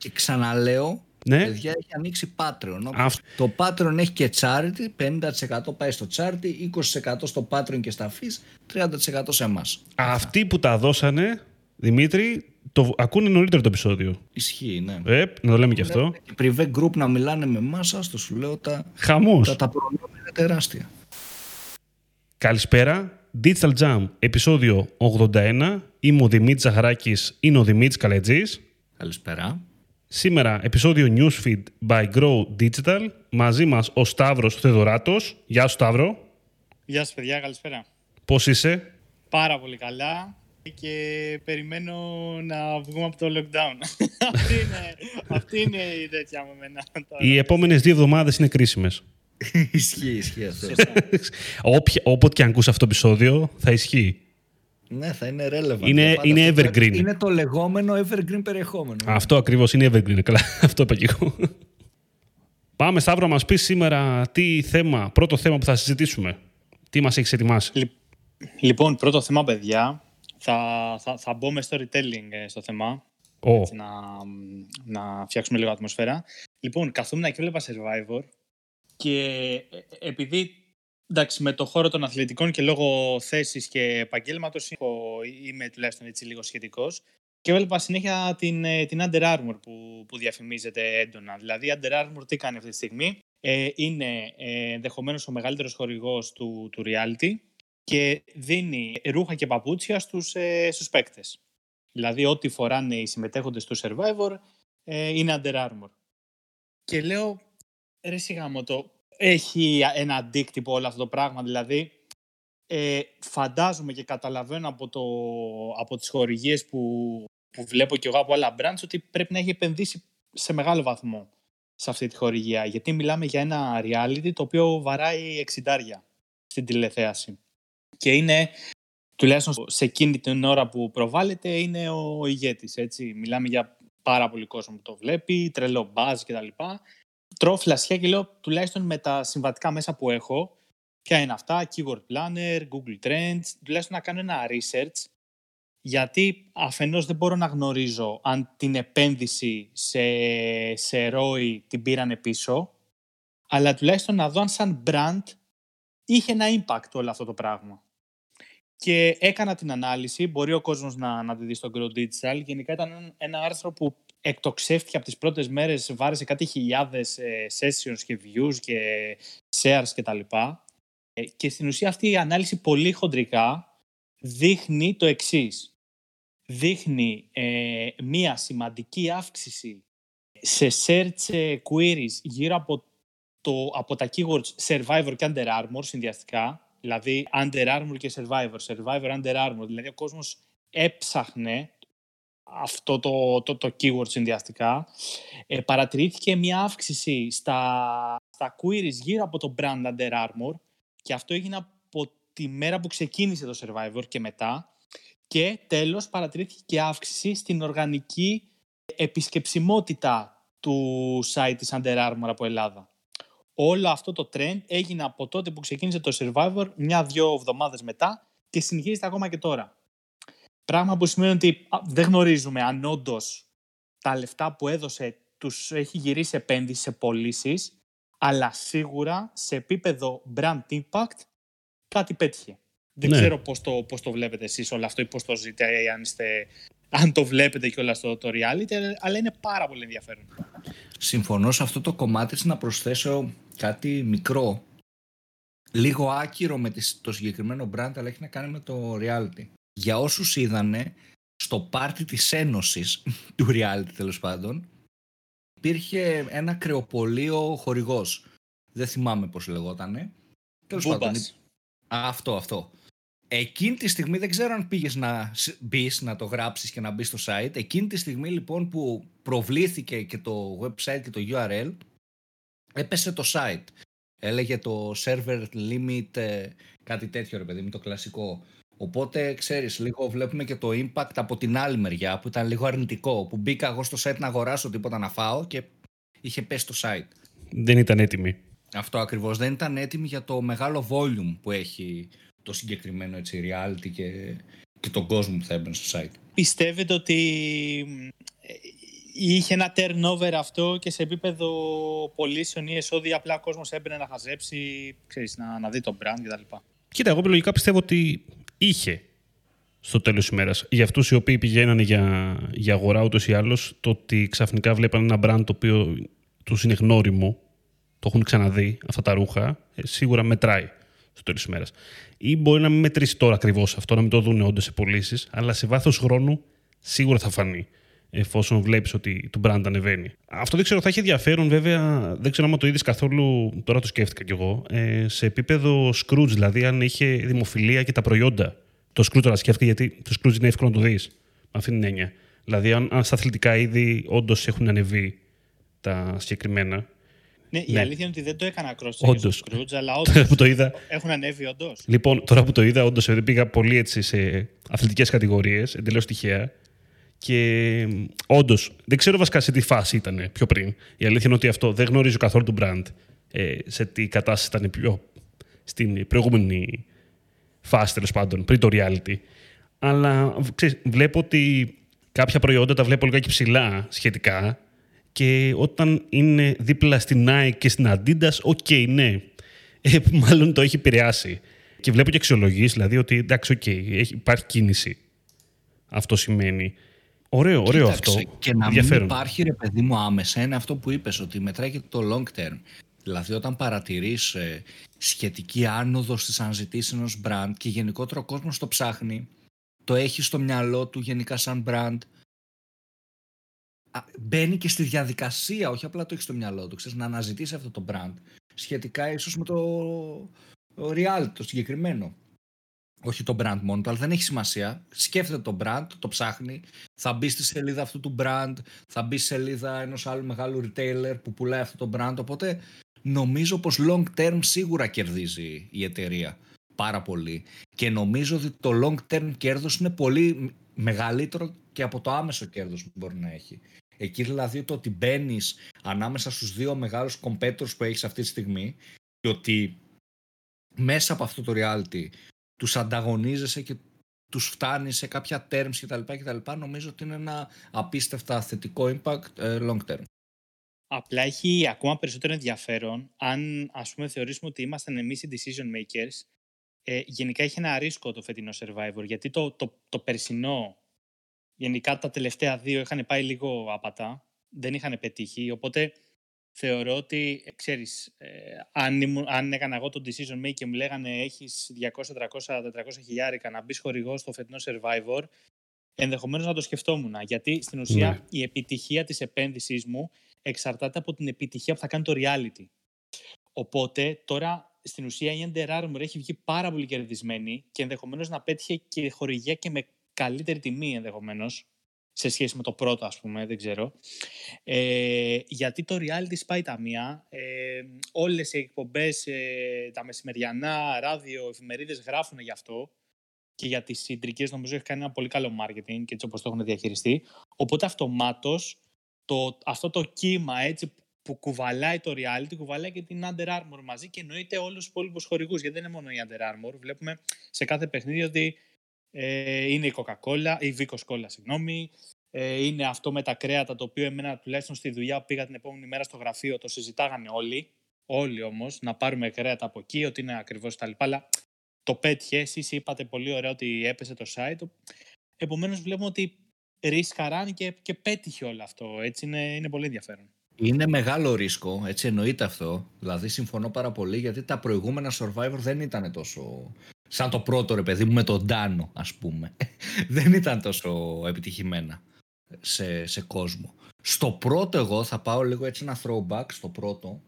Και ξαναλέω, Ναι. παιδιά έχει ανοίξει Patreon. Όποιος- Αυτό. Το Patreon έχει και charity, 50% πάει στο charity, 20% στο Patreon και στα fees, 30% σε εμάς. Αυτοί που τα δώσανε, Δημήτρη, το ακούνε νωρίτερο το επεισόδιο. Ισχύει, ναι. Ε, να το λέμε και αυτό. Και privé group να μιλάνε με εμάς, το σου λέω, τα, Χαμός. τα, τα προνόμια είναι τεράστια. Καλησπέρα. Digital Jam, επεισόδιο 81. Είμαι ο Δημήτρης Ζαχαράκης, είναι ο Δημήτρης Καλετζής. Καλησπέρα. Σήμερα, επεισόδιο Newsfeed by Grow Digital. Μαζί μας ο Σταύρος Θεδωράτος. Γεια σου Σταύρο. Γεια σας παιδιά, καλησπέρα. Πώς είσαι; Πάρα πολύ καλά και περιμένω να βγούμε από το lockdown. αυτή, είναι, αυτή είναι η τέτοια μου εμένα. τώρα. Οι επόμενες δύο εβδομάδες είναι κρίσιμες. ισχύει, ισχύει αυτό. Σωστά. Όποια, όποτε και αν ακούσει αυτό το επεισόδιο, θα ισχύει. Ναι, θα είναι relevant. Είναι- Για πάντα είναι αυτό. evergreen. Είναι το λεγόμενο evergreen περιεχόμενο. Αυτό ακριβώς είναι evergreen. Καλά, αυτό είπα και εγώ. Πάμε Σταύρο, να μας πεις σήμερα τι θέμα, πρώτο θέμα που θα συζητήσουμε. Τι μας έχεις ετοιμάσει; Λι- λοιπόν, πρώτο θέμα παιδιά. Θα, θα, θα μπω με storytelling ε, στο θέμα. Ω, έτσι, να, να φτιάξουμε λίγο ατμοσφαίρα. Λοιπόν, καθόμουν και έβλεπα Survivor και ε, επειδή εντάξει, με το χώρο των αθλητικών και λόγω θέσης και επαγγέλματος είμαι τουλάχιστον έτσι λίγο σχετικός και έβλεπα συνέχεια την, ε, την Under Armour που, που διαφημίζεται έντονα. Δηλαδή, η Under Armour τι κάνει αυτή τη στιγμή; Ε, είναι ε, ενδεχομένως ο μεγαλύτερος χορηγός του, του reality και δίνει ρούχα και παπούτσια στους, ε, στους παίκτες. Δηλαδή, ό,τι φοράνε οι συμμετέχοντες του Survivor ε, είναι Under Armour. Και λέω, ρε σιγά μου το, έχει ένα αντίκτυπο όλο αυτό το πράγμα. Δηλαδή, ε, φαντάζομαι και καταλαβαίνω από, το, από τις χορηγίες που, που βλέπω και εγώ από άλλα brands ότι πρέπει να έχει επενδύσει σε μεγάλο βαθμό σε αυτή τη χορηγία. Γιατί μιλάμε για ένα reality το οποίο βαράει εξιντάρια στην τηλεθέαση. Και είναι τουλάχιστον σε εκείνη την ώρα που προβάλλεται είναι ο ηγέτης, έτσι. Μιλάμε για πάρα πολύ κόσμο που το βλέπει, τρελό μπάζ κτλ. Τρώω φλασιά και λέω τουλάχιστον με τα συμβατικά μέσα που έχω, ποια είναι αυτά, keyword planner, google trends, τουλάχιστον να κάνω ένα research, γιατί αφενός δεν μπορώ να γνωρίζω αν την επένδυση σε, σε ROI την πήρανε πίσω, αλλά τουλάχιστον να δω αν σαν brand είχε ένα impact όλο αυτό το πράγμα. Και έκανα την ανάλυση, μπορεί ο κόσμος να, να τη δει στο Grow Digital. Γενικά ήταν ένα άρθρο που εκτοξεύτηκε από τις πρώτες μέρες, βάρεσε κάτι χιλιάδες ε, sessions και views και shares και τα λοιπά. Ε, και στην ουσία αυτή η ανάλυση πολύ χοντρικά δείχνει το εξής. Δείχνει ε, μία σημαντική αύξηση σε search ε, queries γύρω από, το, από τα keywords Survivor και Under Armour συνδυαστικά. Δηλαδή Under Armour και Survivor, Survivor Under Armour. Δηλαδή ο κόσμος έψαχνε αυτό το, το, το keyword συνδυαστικά. Ε, παρατηρήθηκε μια αύξηση στα, στα queries γύρω από το brand Under Armour και αυτό έγινε από τη μέρα που ξεκίνησε το Survivor και μετά. Και τέλος παρατηρήθηκε και αύξηση στην οργανική επισκεψιμότητα του site της Under Armour από Ελλάδα. Όλο αυτό το trend έγινε από τότε που ξεκίνησε το Survivor μια-δυο εβδομάδες μετά και συνεχίζεται ακόμα και τώρα. Πράγμα που σημαίνει ότι α, δεν γνωρίζουμε αν όντως τα λεφτά που έδωσε τους έχει γυρίσει επένδυση σε πωλήσεις, αλλά σίγουρα σε επίπεδο brand impact κάτι πέτυχε. Δεν Ναι. ξέρω πώς το, πώς το βλέπετε εσείς όλο αυτό ή πώς το ζείτε, αν, είστε, αν το βλέπετε και όλα στο το reality, αλλά είναι πάρα πολύ ενδιαφέρον. Συμφωνώ σε αυτό το κομμάτι της να προσθέσω κάτι μικρό. Λίγο άκυρο με τις- το συγκεκριμένο brand, αλλά έχει να κάνει με το reality. Για όσους είδανε, στο πάρτι της ένωσης του reality τέλος πάντων, υπήρχε ένα κρεοπολείο χορηγός. Δεν θυμάμαι πώς λεγότανε. Τέλος πάντων, Μπούμπας. Α, αυτό, αυτό. Εκείνη τη στιγμή δεν ξέρω αν πήγες να μπεις, να το γράψεις και να μπεις στο site. Εκείνη τη στιγμή λοιπόν που προβλήθηκε και το website και το URL, έπεσε το site. Έλεγε το server limit, ε, κάτι τέτοιο ρε παιδί μου, το κλασικό. Οπότε ξέρεις, λίγο βλέπουμε και το impact από την άλλη μεριά που ήταν λίγο αρνητικό. Που μπήκα εγώ στο site να αγοράσω τίποτα να φάω και είχε πέσει το site. δεν ήταν έτοιμοι. Αυτό ακριβώς δεν ήταν έτοιμη για το μεγάλο volume που έχει το συγκεκριμένο έτσι, reality και, και τον κόσμο που θα έμπαινε στο site. Πιστεύετε ότι ε, είχε ένα turnover αυτό και σε επίπεδο πωλήσεων ή εσόδια απλά ο κόσμος έμπαινε να χαζέψει, ξέρεις, να, να δει το brand κτλ. Κοίτα, εγώ λογικά πιστεύω ότι είχε στο τέλος της ημέρας. Για αυτούς οι οποίοι πηγαίνανε για, για αγορά ούτως ή άλλως, το ότι ξαφνικά βλέπαν ένα brand το οποίο τους είναι γνώριμο, το έχουν ξαναδεί αυτά τα ρούχα, ε, σίγουρα μετράει στο τέλος της ημέρας. Ή μπορεί να μην μετρήσει τώρα ακριβώς αυτό, να μην το δουν όντως σε πωλήσεις, αλλά σε βάθος χρόνου σίγουρα θα φανεί εφόσον βλέπεις ότι το brand ανεβαίνει. Αυτό δεν ξέρω, θα έχει ενδιαφέρον βέβαια. Δεν ξέρω αν το είδες καθόλου. Τώρα το σκέφτηκα κι εγώ. Ε, σε επίπεδο Scrooge, δηλαδή αν είχε δημοφιλία και τα προϊόντα το Scrooge τώρα σκέφτηκα γιατί το Scrooge είναι εύκολο να το δεις. Με αυτήν την έννοια. Δηλαδή, αν, αν στα αθλητικά είδη όντως έχουν ανεβεί τα συγκεκριμένα. Ναι, η ναι. αλήθεια είναι ότι δεν το έκανα cross στο Scrooge, αλλά όντως. το είδα... έχουν ανέβει όντως. Λοιπόν, τώρα που το είδα, όντως επειδή πήγα πολύ έτσι σε αθλητικές κατηγορίες, εντελώς τυχαία. Και όντως, δεν ξέρω βασικά σε τι φάση ήταν πιο πριν. Η αλήθεια είναι ότι αυτό δεν γνωρίζω καθόλου το brand. Ε, σε τι κατάσταση ήταν πιο στην προηγούμενη φάση τέλος πάντων, πριν το reality. Αλλά ξέρεις, βλέπω ότι κάποια προϊόντα τα βλέπω λιγάκι ψηλά σχετικά και όταν είναι δίπλα στην Nike και στην Adidas, OK, okay, ναι, ε, μάλλον το έχει επηρεάσει. Και βλέπω και αξιολογήσεις, δηλαδή ότι εντάξει, OK, okay, υπάρχει κίνηση. Αυτό σημαίνει. Ωραίο, ωραίο Κοίταξε, αυτό. Και να μην υπάρχει, ρε παιδί μου, άμεσα, είναι αυτό που είπες, ότι μετράει και το long term. Δηλαδή όταν παρατηρείς ε, σχετική άνοδο στις αναζητήσεις ενός brand και γενικότερα ο κόσμος το ψάχνει, το έχει στο μυαλό του γενικά σαν brand, μπαίνει και στη διαδικασία, όχι απλά το έχει στο μυαλό του, ξέρεις, να αναζητήσει αυτό το brand, σχετικά ίσως με το, το reality, το συγκεκριμένο. Όχι το brand μόνο αλλά δεν έχει σημασία. Σκέφτεται το brand, το ψάχνει, θα μπει στη σελίδα αυτού του brand, θα μπει στη σελίδα ενός άλλου μεγάλου retailer που πουλάει αυτό το brand, οπότε νομίζω πως long term σίγουρα κερδίζει η εταιρεία πάρα πολύ και νομίζω ότι το long term κέρδος είναι πολύ μεγαλύτερο και από το άμεσο κέρδος που μπορεί να έχει. Εκεί δηλαδή το ότι μπαίνεις ανάμεσα στους δύο μεγάλους competitors που έχεις αυτή τη στιγμή και ότι μέσα από αυτό το reality τους ανταγωνίζεσαι και τους φτάνεις σε κάποια terms κτλ. κτλ νομίζω ότι είναι ένα απίστευτα θετικό impact ε, long term. Απλά έχει ακόμα περισσότερο ενδιαφέρον αν ας πούμε θεωρήσουμε ότι ήμασταν εμείς οι decision makers. Ε, γενικά έχει ένα ρίσκο το φετινό Survivor γιατί το, το, το περσινό γενικά τα τελευταία δύο είχαν πάει λίγο άπατα, δεν είχαν πετύχει, οπότε θεωρώ ότι, ε, ξέρεις, ε, αν, αν έκανα εγώ το decision maker και μου λέγανε έχεις 200, 300, 400 χιλιάρικα να μπεις χορηγός στο φετινό Survivor, ενδεχομένως να το σκεφτόμουν. Γιατί στην ουσία ναι. η επιτυχία της επένδυσής μου εξαρτάται από την επιτυχία που θα κάνει το reality. Οπότε τώρα στην ουσία η Under Armour έχει βγει πάρα πολύ κερδισμένη και ενδεχομένως να πέτυχε και χορηγία και με καλύτερη τιμή ενδεχομένως σε σχέση με το πρώτο ας πούμε, δεν ξέρω. Ε, γιατί το reality σπάει τα μία. Ε, όλες οι εκπομπές, ε, τα μεσημεριανά, ράδιο, εφημερίδες γράφουν γι' αυτό και για τις συντρικές νομίζω έχει κάνει ένα πολύ καλό marketing και έτσι όπως το έχουν διαχειριστεί. Οπότε αυτομάτως το, αυτό το κύμα έτσι που κουβαλάει το reality, κουβαλάει και την Under Armour μαζί και εννοείται όλους τους υπόλοιπους χορηγούς, γιατί δεν είναι μόνο η Under Armour. Βλέπουμε σε κάθε παιχνίδι ότι ε, είναι η Coca-Cola, η Vicos Cola, συγγνώμη, ε, είναι αυτό με τα κρέατα, το οποίο εμένα τουλάχιστον στη δουλειά που πήγα την επόμενη μέρα στο γραφείο, το συζητάγανε όλοι, όλοι όμως, να πάρουμε κρέατα από εκεί, ότι είναι ακριβώς τα λοιπά, αλλά το πέτυχε, εσείς είπατε πολύ ωραία ότι έπεσε το site, επομένως βλέπουμε ότι ρίσκαραν και, και πέτυχε όλο αυτό. Έτσι είναι, είναι πολύ ενδιαφέρον. Είναι μεγάλο ρίσκο, έτσι εννοείται αυτό. Δηλαδή συμφωνώ πάρα πολύ γιατί τα προηγούμενα Survivor δεν ήταν τόσο... Σαν το πρώτο ρε παιδί μου με τον Ντάνο ας πούμε. δεν ήταν τόσο επιτυχημένα σε, σε κόσμο. Στο πρώτο εγώ θα πάω λίγο έτσι ένα throwback στο πρώτο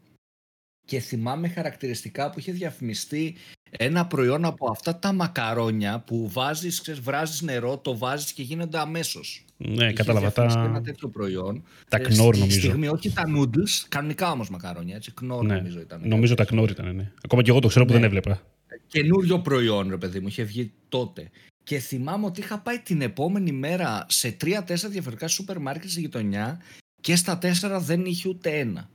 και θυμάμαι χαρακτηριστικά που είχε διαφημιστεί ένα προϊόν από αυτά τα μακαρόνια που βάζεις, ξέρεις, βράζεις νερό, το βάζεις και γίνονται αμέσως. Ναι, κατάλαβα. Τα... Ένα τέτοιο προϊόν. Τα ε, κνόρ νομίζω. Στιγμή, όχι τα noodles, κανονικά όμως μακαρόνια, έτσι, κνόρ ναι, νομίζω ήταν. Νομίζω τα κνόρ ήταν, ναι. Ακόμα και εγώ το ξέρω ναι. που δεν έβλεπα. Καινούριο προϊόν, ρε παιδί μου, είχε βγει τότε. Και θυμάμαι ότι είχα πάει την επόμενη μέρα σε τρία-τέσσερα διαφορετικά σούπερ μάρκετ στη γειτονιά και στα τέσσερα δεν είχε ούτε ένα.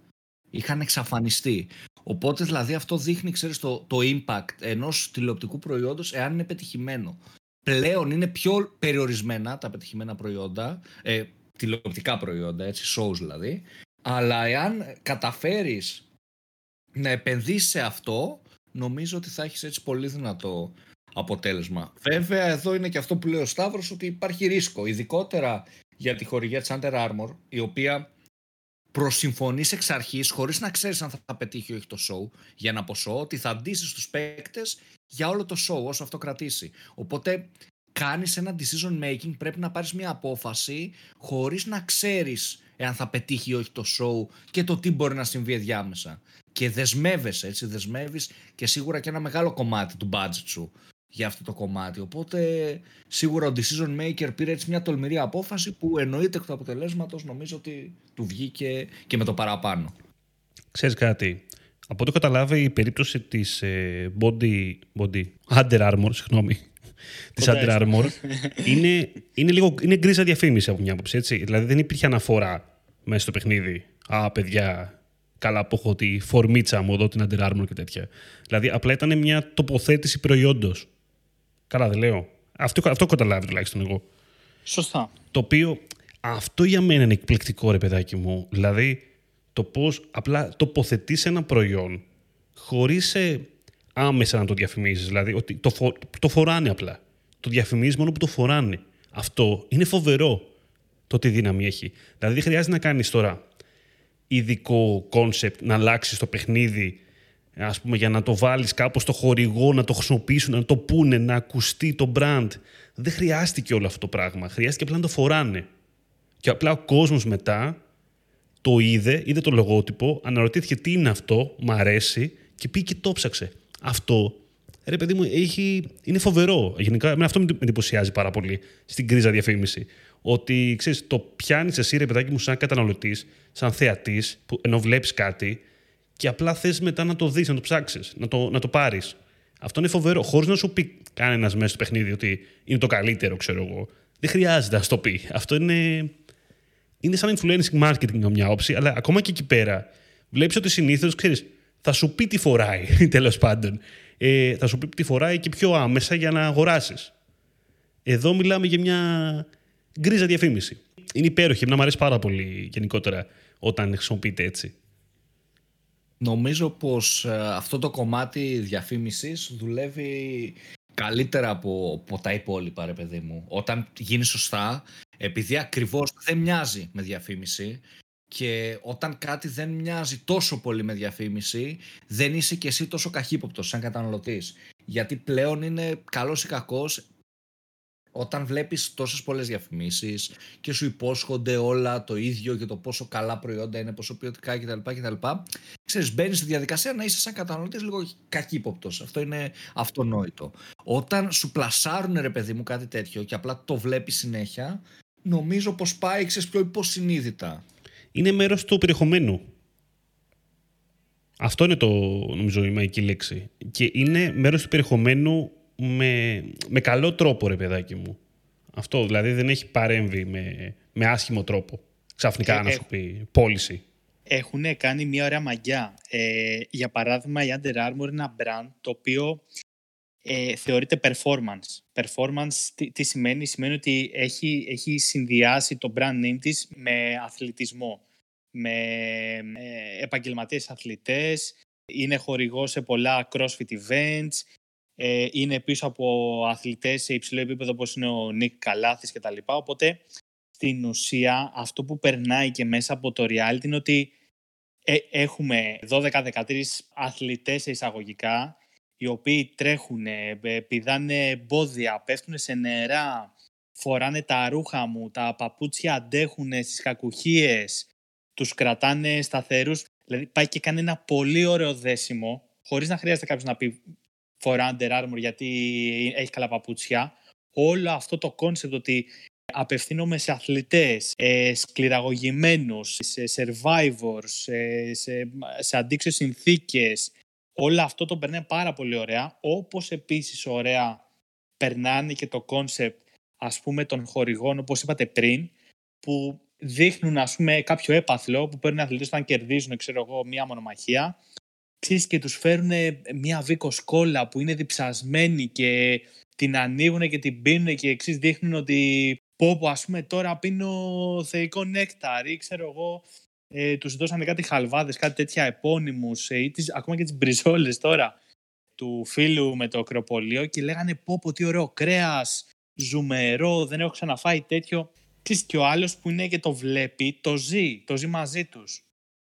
Είχαν εξαφανιστεί. Οπότε δηλαδή αυτό δείχνει ξέρεις, το, το impact ενός τηλεοπτικού προϊόντος εάν είναι πετυχημένο. Πλέον είναι πιο περιορισμένα τα πετυχημένα προϊόντα, ε, τηλεοπτικά προϊόντα, έτσι, shows δηλαδή. Αλλά εάν καταφέρεις να επενδύσεις σε αυτό, νομίζω ότι θα έχεις έτσι πολύ δυνατό αποτέλεσμα. Βέβαια, εδώ είναι και αυτό που λέει ο Σταύρος, ότι υπάρχει ρίσκο, ειδικότερα για τη χορηγία της Under Armour, η οποία προσυμφωνείς εξ αρχής, χωρίς να ξέρεις αν θα πετύχει ή όχι το show, για ένα ποσό, ότι θα ντύσεις τους παίκτες για όλο το show, όσο αυτό κρατήσει. Οπότε κάνεις ένα decision making, πρέπει να πάρεις μια απόφαση χωρίς να ξέρεις εάν θα πετύχει ή όχι το show και το τι μπορεί να συμβεί διάμεσα. Και δεσμεύεσαι, έτσι, δεσμεύεις και σίγουρα και ένα μεγάλο κομμάτι του budget σου για αυτό το κομμάτι. Οπότε σίγουρα ο decision maker πήρε έτσι μια τολμηρή απόφαση που εννοείται εκ του αποτελέσματος νομίζω ότι του βγήκε και με το παραπάνω. Ξέρεις κάτι, από ό,τι καταλάβει η περίπτωση της ε, body, body, Under Armour, συγγνώμη, της Under Armour είναι, είναι, λίγο, είναι γκρίζα διαφήμιση από μια άποψη. Έτσι. Δηλαδή δεν υπήρχε αναφορά μέσα στο παιχνίδι. Α, παιδιά, καλά που έχω τη φορμίτσα μου εδώ την Under Armour και τέτοια. Δηλαδή απλά ήταν μια τοποθέτηση προϊόντος. Καλά, δεν λέω. Αυτό, αυτό καταλάβει τουλάχιστον εγώ. Σωστά. Το οποίο αυτό για μένα είναι εκπληκτικό, ρε παιδάκι μου. Δηλαδή το πώς απλά τοποθετείς ένα προϊόν χωρίς άμεσα να το διαφημίζεις. Δηλαδή ότι το, φο... το φοράνε απλά. Το διαφημίζεις μόνο που το φοράνε. Αυτό είναι φοβερό το τι δύναμη έχει. Δηλαδή δεν χρειάζεται να κάνεις τώρα ειδικό κόνσεπτ, να αλλάξεις το παιχνίδι, ας πούμε, για να το βάλεις κάπως στο χορηγό, να το χρησιμοποιήσουν, να το πούνε, να ακουστεί το brand. Δεν χρειάστηκε όλο αυτό το πράγμα. Χρειάστηκε απλά να το φοράνε. Και απλά ο κόσμος μετά το είδε, είδε το λογότυπο, αναρωτήθηκε τι είναι αυτό, μ' αρέσει και πήγε και το ψάξε αυτό, ρε παιδί μου, έχει, είναι φοβερό. Γενικά, με αυτό με εντυπωσιάζει πάρα πολύ στην κρίζα διαφήμιση. Ότι ξέρεις, το πιάνεις εσύ, ρε παιδάκι μου, σαν καταναλωτής, σαν θεατής, ενώ βλέπεις κάτι και απλά θες μετά να το δεις, να το ψάξεις, να το, να το πάρεις. Αυτό είναι φοβερό. Χωρίς να σου πει κανένας μέσα στο παιχνίδι ότι είναι το καλύτερο, ξέρω εγώ. Δεν χρειάζεται να το πει. Αυτό είναι, είναι σαν influencing marketing από μια όψη, αλλά ακόμα και εκεί πέρα βλέπεις ότι συνήθως ξέρεις, θα σου πει τι φοράει, τέλος πάντων. Ε, θα σου πει τι φοράει και πιο άμεσα για να αγοράσεις. Εδώ μιλάμε για μια γκρίζα διαφήμιση. Είναι υπέροχη, να μου αρέσει πάρα πολύ γενικότερα όταν χρησιμοποιείται έτσι. Νομίζω πως ε, αυτό το κομμάτι διαφήμισης δουλεύει καλύτερα από, από τα υπόλοιπα, ρε παιδί μου. Όταν γίνει σωστά, επειδή ακριβώς δεν μοιάζει με διαφήμιση, και όταν κάτι δεν μοιάζει τόσο πολύ με διαφήμιση, δεν είσαι και εσύ τόσο καχύποπτος σαν καταναλωτής. Γιατί πλέον είναι καλός ή κακός όταν βλέπεις τόσες πολλές διαφημίσεις και σου υπόσχονται όλα το ίδιο και το πόσο καλά προϊόντα είναι, πόσο ποιοτικά κτλ. κτλ. Ξέρεις, μπαίνεις στη διαδικασία να είσαι σαν καταναλωτής λίγο καχύποπτος. Αυτό είναι αυτονόητο. Όταν σου πλασάρουν ρε παιδί μου κάτι τέτοιο και απλά το βλέπεις συνέχεια, νομίζω πως πάει ξέρεις, πιο υποσυνείδητα είναι μέρος του περιεχομένου. Αυτό είναι το, νομίζω, η μαϊκή λέξη. Και είναι μέρος του περιεχομένου με, με καλό τρόπο, ρε παιδάκι μου. Αυτό, δηλαδή δεν έχει παρέμβει με, με άσχημο τρόπο. Ξαφνικά, ε, να σου πει, πώληση. Έχουν κάνει μια ωραία μαγιά. Ε, για παράδειγμα, η Under Armour είναι ένα brand το οποίο ε, θεωρείται performance. Performance τι, τι, σημαίνει, σημαίνει ότι έχει, έχει συνδυάσει το brand name της με αθλητισμό με ε, επαγγελματίες αθλητές, είναι χορηγός σε πολλά CrossFit events, ε, είναι πίσω από αθλητές σε υψηλό επίπεδο όπως είναι ο Νίκ Καλάθης κτλ. Οπότε, στην ουσία, αυτό που περνάει και μέσα από το reality είναι ότι ε, έχουμε 12-13 αθλητές εισαγωγικά, οι οποίοι τρέχουν, πηδάνε εμπόδια, πέφτουν σε νερά, φοράνε τα ρούχα μου, τα παπούτσια αντέχουν στις κακουχίες, τους κρατάνε σταθερούς. Δηλαδή πάει και κάνει ένα πολύ ωραίο δέσιμο, χωρίς να χρειάζεται κάποιος να πει φορά Under Armour γιατί έχει καλά παπούτσια. Όλο αυτό το κόνσεπτ ότι απευθύνομαι σε αθλητές, ε, σκληραγωγημένους, σε survivors, σε, σε, σε αντίξιες συνθήκες. Όλο αυτό το περνάει πάρα πολύ ωραία. Όπως επίσης ωραία περνάνε και το κόνσεπτ ας πούμε των χορηγών, όπως είπατε πριν, που δείχνουν ας πούμε κάποιο έπαθλο που παίρνουν αθλητές όταν κερδίζουν ξέρω εγώ, μία μονομαχία ξέρεις, και τους φέρουν μία Βίκος Cola που είναι διψασμένοι και την ανοίγουν και την πίνουν και εξής δείχνουν ότι πω πω ας πούμε τώρα πίνω θεϊκό νέκταρ ή ξέρω εγώ ε, τους δώσανε κάτι χαλβάδες, κάτι τέτοια επώνυμους ε, ή τις, ακόμα και τις μπριζόλες τώρα του φίλου με το κροπολείο και λέγανε πω πω τι ωραίο κρέας, ζουμερό, δεν έχω ξαναφάει τέτοιο. Ξέρεις, και ο άλλος που είναι και το βλέπει, το ζει, το ζει μαζί τους.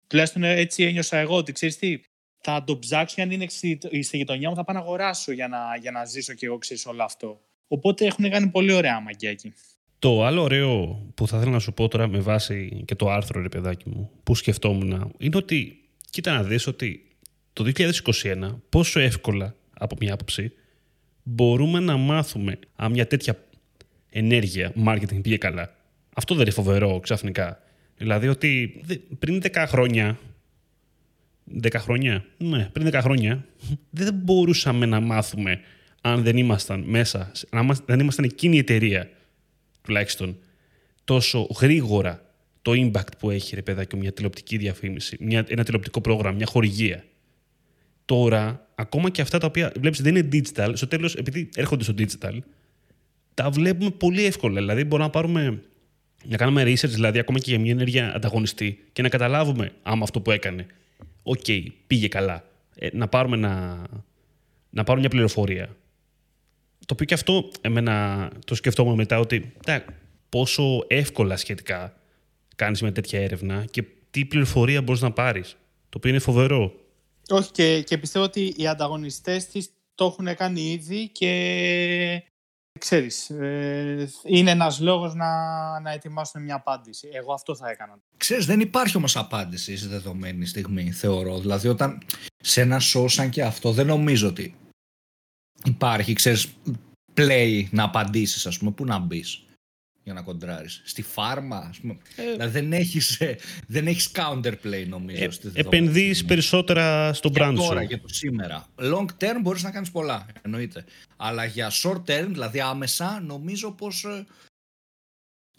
Τουλάχιστον έτσι ένιωσα εγώ ότι ξέρεις τι, θα το ψάξω αν είναι στη, στη γειτονιά μου, θα πάω να αγοράσω για να, για να ζήσω και εγώ ξέρεις όλο αυτό. Οπότε έχουν κάνει πολύ ωραία μαγιά εκεί. Το άλλο ωραίο που θα ήθελα να σου πω τώρα με βάση και το άρθρο, ρε παιδάκι μου, που σκεφτόμουν, είναι ότι, κοίτα να δεις ότι το 2021 πόσο εύκολα, από μια άποψη, μπορούμε να μάθουμε αν μια τέτοια ενέργεια marketing πήγε καλά. Αυτό δεν είναι φοβερό ξαφνικά. Δηλαδή ότι πριν 10 χρόνια, 10 χρόνια, ναι, πριν 10 χρόνια, δεν μπορούσαμε να μάθουμε αν δεν ήμασταν μέσα, αν δεν ήμασταν εκείνη η εταιρεία τουλάχιστον τόσο γρήγορα το impact που έχει ρε παιδάκι μια τηλεοπτική διαφήμιση, μια, ένα τηλεοπτικό πρόγραμμα, μια χορηγία. Τώρα, ακόμα και αυτά τα οποία βλέπεις δεν είναι digital, στο τέλος επειδή έρχονται στο digital, τα βλέπουμε πολύ εύκολα. Δηλαδή μπορούμε να πάρουμε, να κάνουμε research δηλαδή ακόμα και για μια ενέργεια ανταγωνιστή και να καταλάβουμε άμα αυτό που έκανε, OK, okay, πήγε καλά. Ε, να πάρουμε να, να πάρουμε μια πληροφορία το οποίο και αυτό εμένα το σκεφτόμουν μετά ότι τα, πόσο εύκολα σχετικά κάνεις με τέτοια έρευνα και τι πληροφορία μπορείς να πάρεις. Το οποίο είναι φοβερό. Όχι και, και πιστεύω ότι οι ανταγωνιστές της το έχουν κάνει ήδη και ξέρεις, ε, είναι ένας λόγος να, να ετοιμάσουν μια απάντηση. Εγώ αυτό θα έκανα. Ξέρεις, δεν υπάρχει όμως απάντηση στη δεδομένη στιγμή, θεωρώ. Δηλαδή, όταν σε ένα show σαν και αυτό, δεν νομίζω ότι υπάρχει, ξέρεις, play να απαντήσεις, ας πούμε, πού να μπεις για να κοντράρεις. Στη φάρμα, ας πούμε. Ε, δηλαδή δεν έχεις, ε, δεν έχεις counterplay νομίζω. Ε, επενδύεις περισσότερα στο brand σου. τώρα, για το σήμερα. Long term μπορείς να κάνεις πολλά, εννοείται. Αλλά για short term, δηλαδή άμεσα, νομίζω πως... Ε,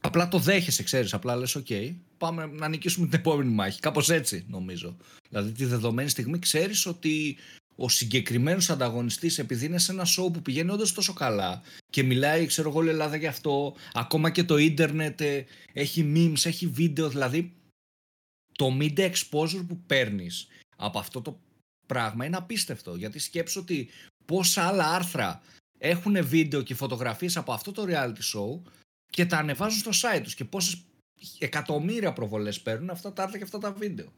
απλά το δέχεσαι, ξέρεις. Απλά λες, ok, πάμε να νικήσουμε την επόμενη μάχη. Κάπως έτσι, νομίζω. Δηλαδή τη δεδομένη στιγμή ξέρεις ότι ο συγκεκριμένος ανταγωνιστής, επειδή είναι σε ένα show που πηγαίνει όντως τόσο καλά και μιλάει, ξέρω εγώ, όλη Ελλάδα γι' αυτό, ακόμα και το ίντερνετ ε, έχει memes, έχει βίντεο, δηλαδή το media exposure που παίρνεις από αυτό το πράγμα είναι απίστευτο. Γιατί σκέψω ότι πόσα άλλα άρθρα έχουν βίντεο και φωτογραφίες από αυτό το reality show και τα ανεβάζουν στο site τους και πόσες εκατομμύρια προβολές παίρνουν αυτά τα άρθρα και αυτά τα βίντεο.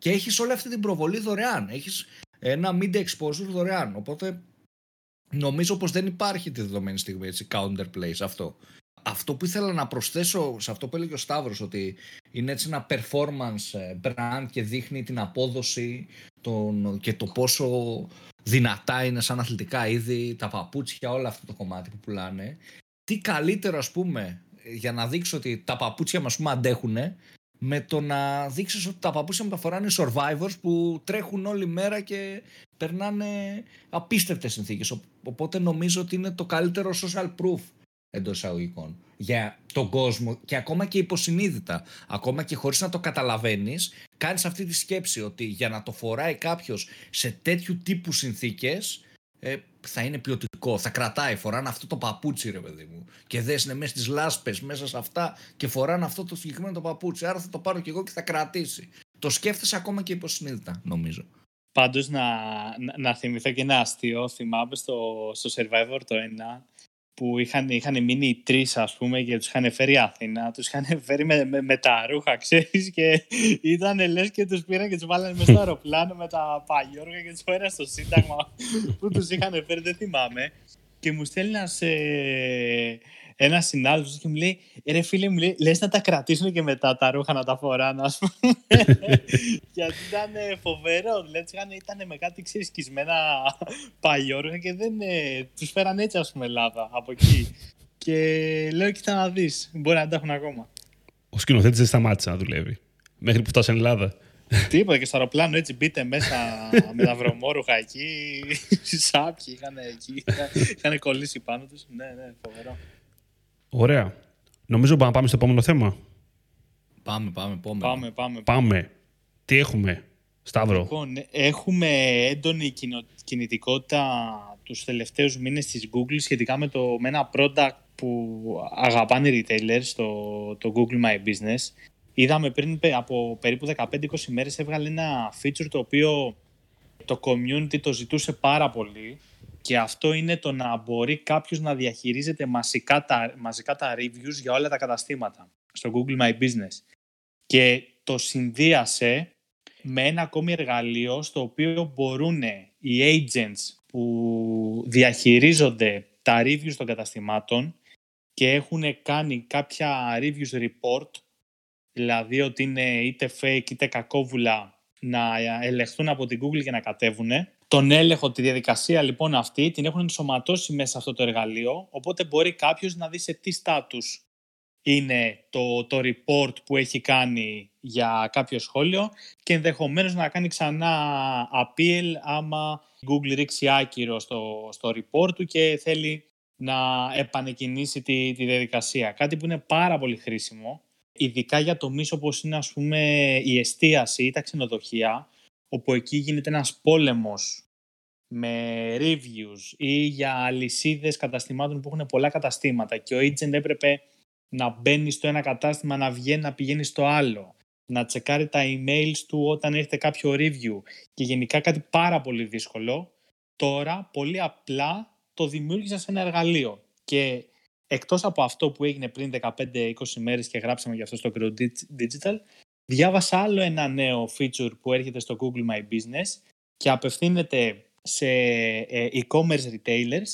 Και έχεις όλη αυτή την προβολή δωρεάν. Έχεις ένα media exposure δωρεάν. Οπότε νομίζω πως δεν υπάρχει τη δεδομένη στιγμή έτσι counterplay σε αυτό. Αυτό που ήθελα να προσθέσω σε αυτό που έλεγε ο Σταύρος ότι είναι έτσι ένα performance ε, brand και δείχνει την απόδοση τον, και το πόσο δυνατά είναι σαν αθλητικά είδη, τα παπούτσια, όλο αυτό το κομμάτι που πουλάνε. Τι καλύτερο ας πούμε για να δείξω ότι τα παπούτσια μας πούμε αντέχουν με το να δείξεις ότι τα παπούτσια μου τα φοράνε οι survivors που τρέχουν όλη μέρα και περνάνε απίστευτες συνθήκες. Οπότε νομίζω ότι είναι το καλύτερο social proof εντός εισαγωγικών για τον κόσμο και ακόμα και υποσυνείδητα, ακόμα και χωρίς να το καταλαβαίνεις, κάνεις αυτή τη σκέψη ότι για να το φοράει κάποιος σε τέτοιου τύπου συνθήκες ε, θα είναι ποιοτικό, θα κρατάει, φοράνε αυτό το παπούτσι ρε παιδί μου. Και δέσνε μέσα στις λάσπες μέσα σε αυτά και φοράνε αυτό το συγκεκριμένο το παπούτσι. Άρα θα το πάρω κι εγώ και θα κρατήσει. Το σκέφτεσαι ακόμα και υποσυνείδητα νομίζω. Πάντως να, να, να θυμηθώ και ένα αστείο θυμάμαι στο, στο Survivor το 1 που είχαν, είχαν μείνει οι τρεις, ας πούμε, και τους είχαν φέρει Αθήνα. Τους είχαν φέρει με, με, με τα ρούχα, ξέρεις, και ήταν λες και τους πήραν και τους βάλανε μέσα στο αεροπλάνο με τα παλιόργα και τους φέραν στο Σύνταγμα που τους είχαν φέρει, δεν θυμάμαι. Και μου στέλνει ένας ένας συνάδελφος και μου λέει: Ρε φίλε, μου λέει, λες να τα κρατήσουν και μετά τα ρούχα να τα φοράνε, ας πούμε. Γιατί ήταν φοβερό. Δηλαδή ήταν με κάτι ξεσκισμένα παλιόρια και δεν ε, τους φέραν έτσι, ας πούμε, Ελλάδα από εκεί. και λέω: Κοίτα να δεις, μπορεί να τα έχουν ακόμα. Ο σκηνοθέτης δεν σταμάτησε να δουλεύει. Μέχρι που φτάσει στην Ελλάδα. Τίποτα και στο αεροπλάνο έτσι μπείτε μέσα με τα βρωμόρουχα εκεί. Σάπιοι είχαν εκεί. Είχαν κολλήσει πάνω τους. Ναι, ναι, φοβερό. Ωραία. Νομίζω να πάμε στο επόμενο θέμα. Πάμε, πάμε, πάμε. Πάμε, πάμε. Πάμε. Τι έχουμε, Σταύρο; Λοιπόν, έχουμε έντονη κινητικότητα τους τελευταίους μήνες της Google σχετικά με, το, με ένα product που αγαπάνε οι retailers, το, το Google My Business, είδαμε πριν από περίπου 15-20 μέρες έβγαλε ένα feature το οποίο το community το ζητούσε πάρα πολύ και αυτό είναι το να μπορεί κάποιος να διαχειρίζεται μαζικά τα, μαζικά τα reviews για όλα τα καταστήματα στο Google My Business. Και το συνδύασε με ένα ακόμη εργαλείο στο οποίο μπορούν οι agents που διαχειρίζονται τα reviews των καταστημάτων και έχουν κάνει κάποια reviews report, δηλαδή ότι είναι είτε fake είτε κακόβουλα να ελεγχθούν από την Google και να κατέβουν. Τον έλεγχο, τη διαδικασία λοιπόν αυτή την έχουν ενσωματώσει μέσα σε αυτό το εργαλείο, οπότε μπορεί κάποιος να δει σε τι status είναι το, το report που έχει κάνει για κάποιο σχόλιο και ενδεχομένως να κάνει ξανά appeal άμα Google ρίξει άκυρο στο, στο report του και θέλει να επανεκκινήσει τη, τη διαδικασία. Κάτι που είναι πάρα πολύ χρήσιμο, ειδικά για τομείς όπως είναι ας πούμε η εστίαση ή τα ξενοδοχεία, όπου εκεί γίνεται ένας πόλεμος με reviews ή για αλυσίδες καταστημάτων που έχουν πολλά καταστήματα και ο agent έπρεπε να μπαίνει στο ένα κατάστημα, να βγαίνει, να πηγαίνει στο άλλο, να τσεκάρει τα emails του όταν έρχεται κάποιο review και γενικά κάτι πάρα πολύ δύσκολο, τώρα πολύ απλά το δημιούργησα σε ένα εργαλείο. Και εκτός από αυτό που έγινε πριν 15-20 μέρες και γράψαμε για αυτό στο Grow Digital, διάβασα άλλο ένα νέο feature που έρχεται στο Google My Business και απευθύνεται σε ε, e-commerce retailers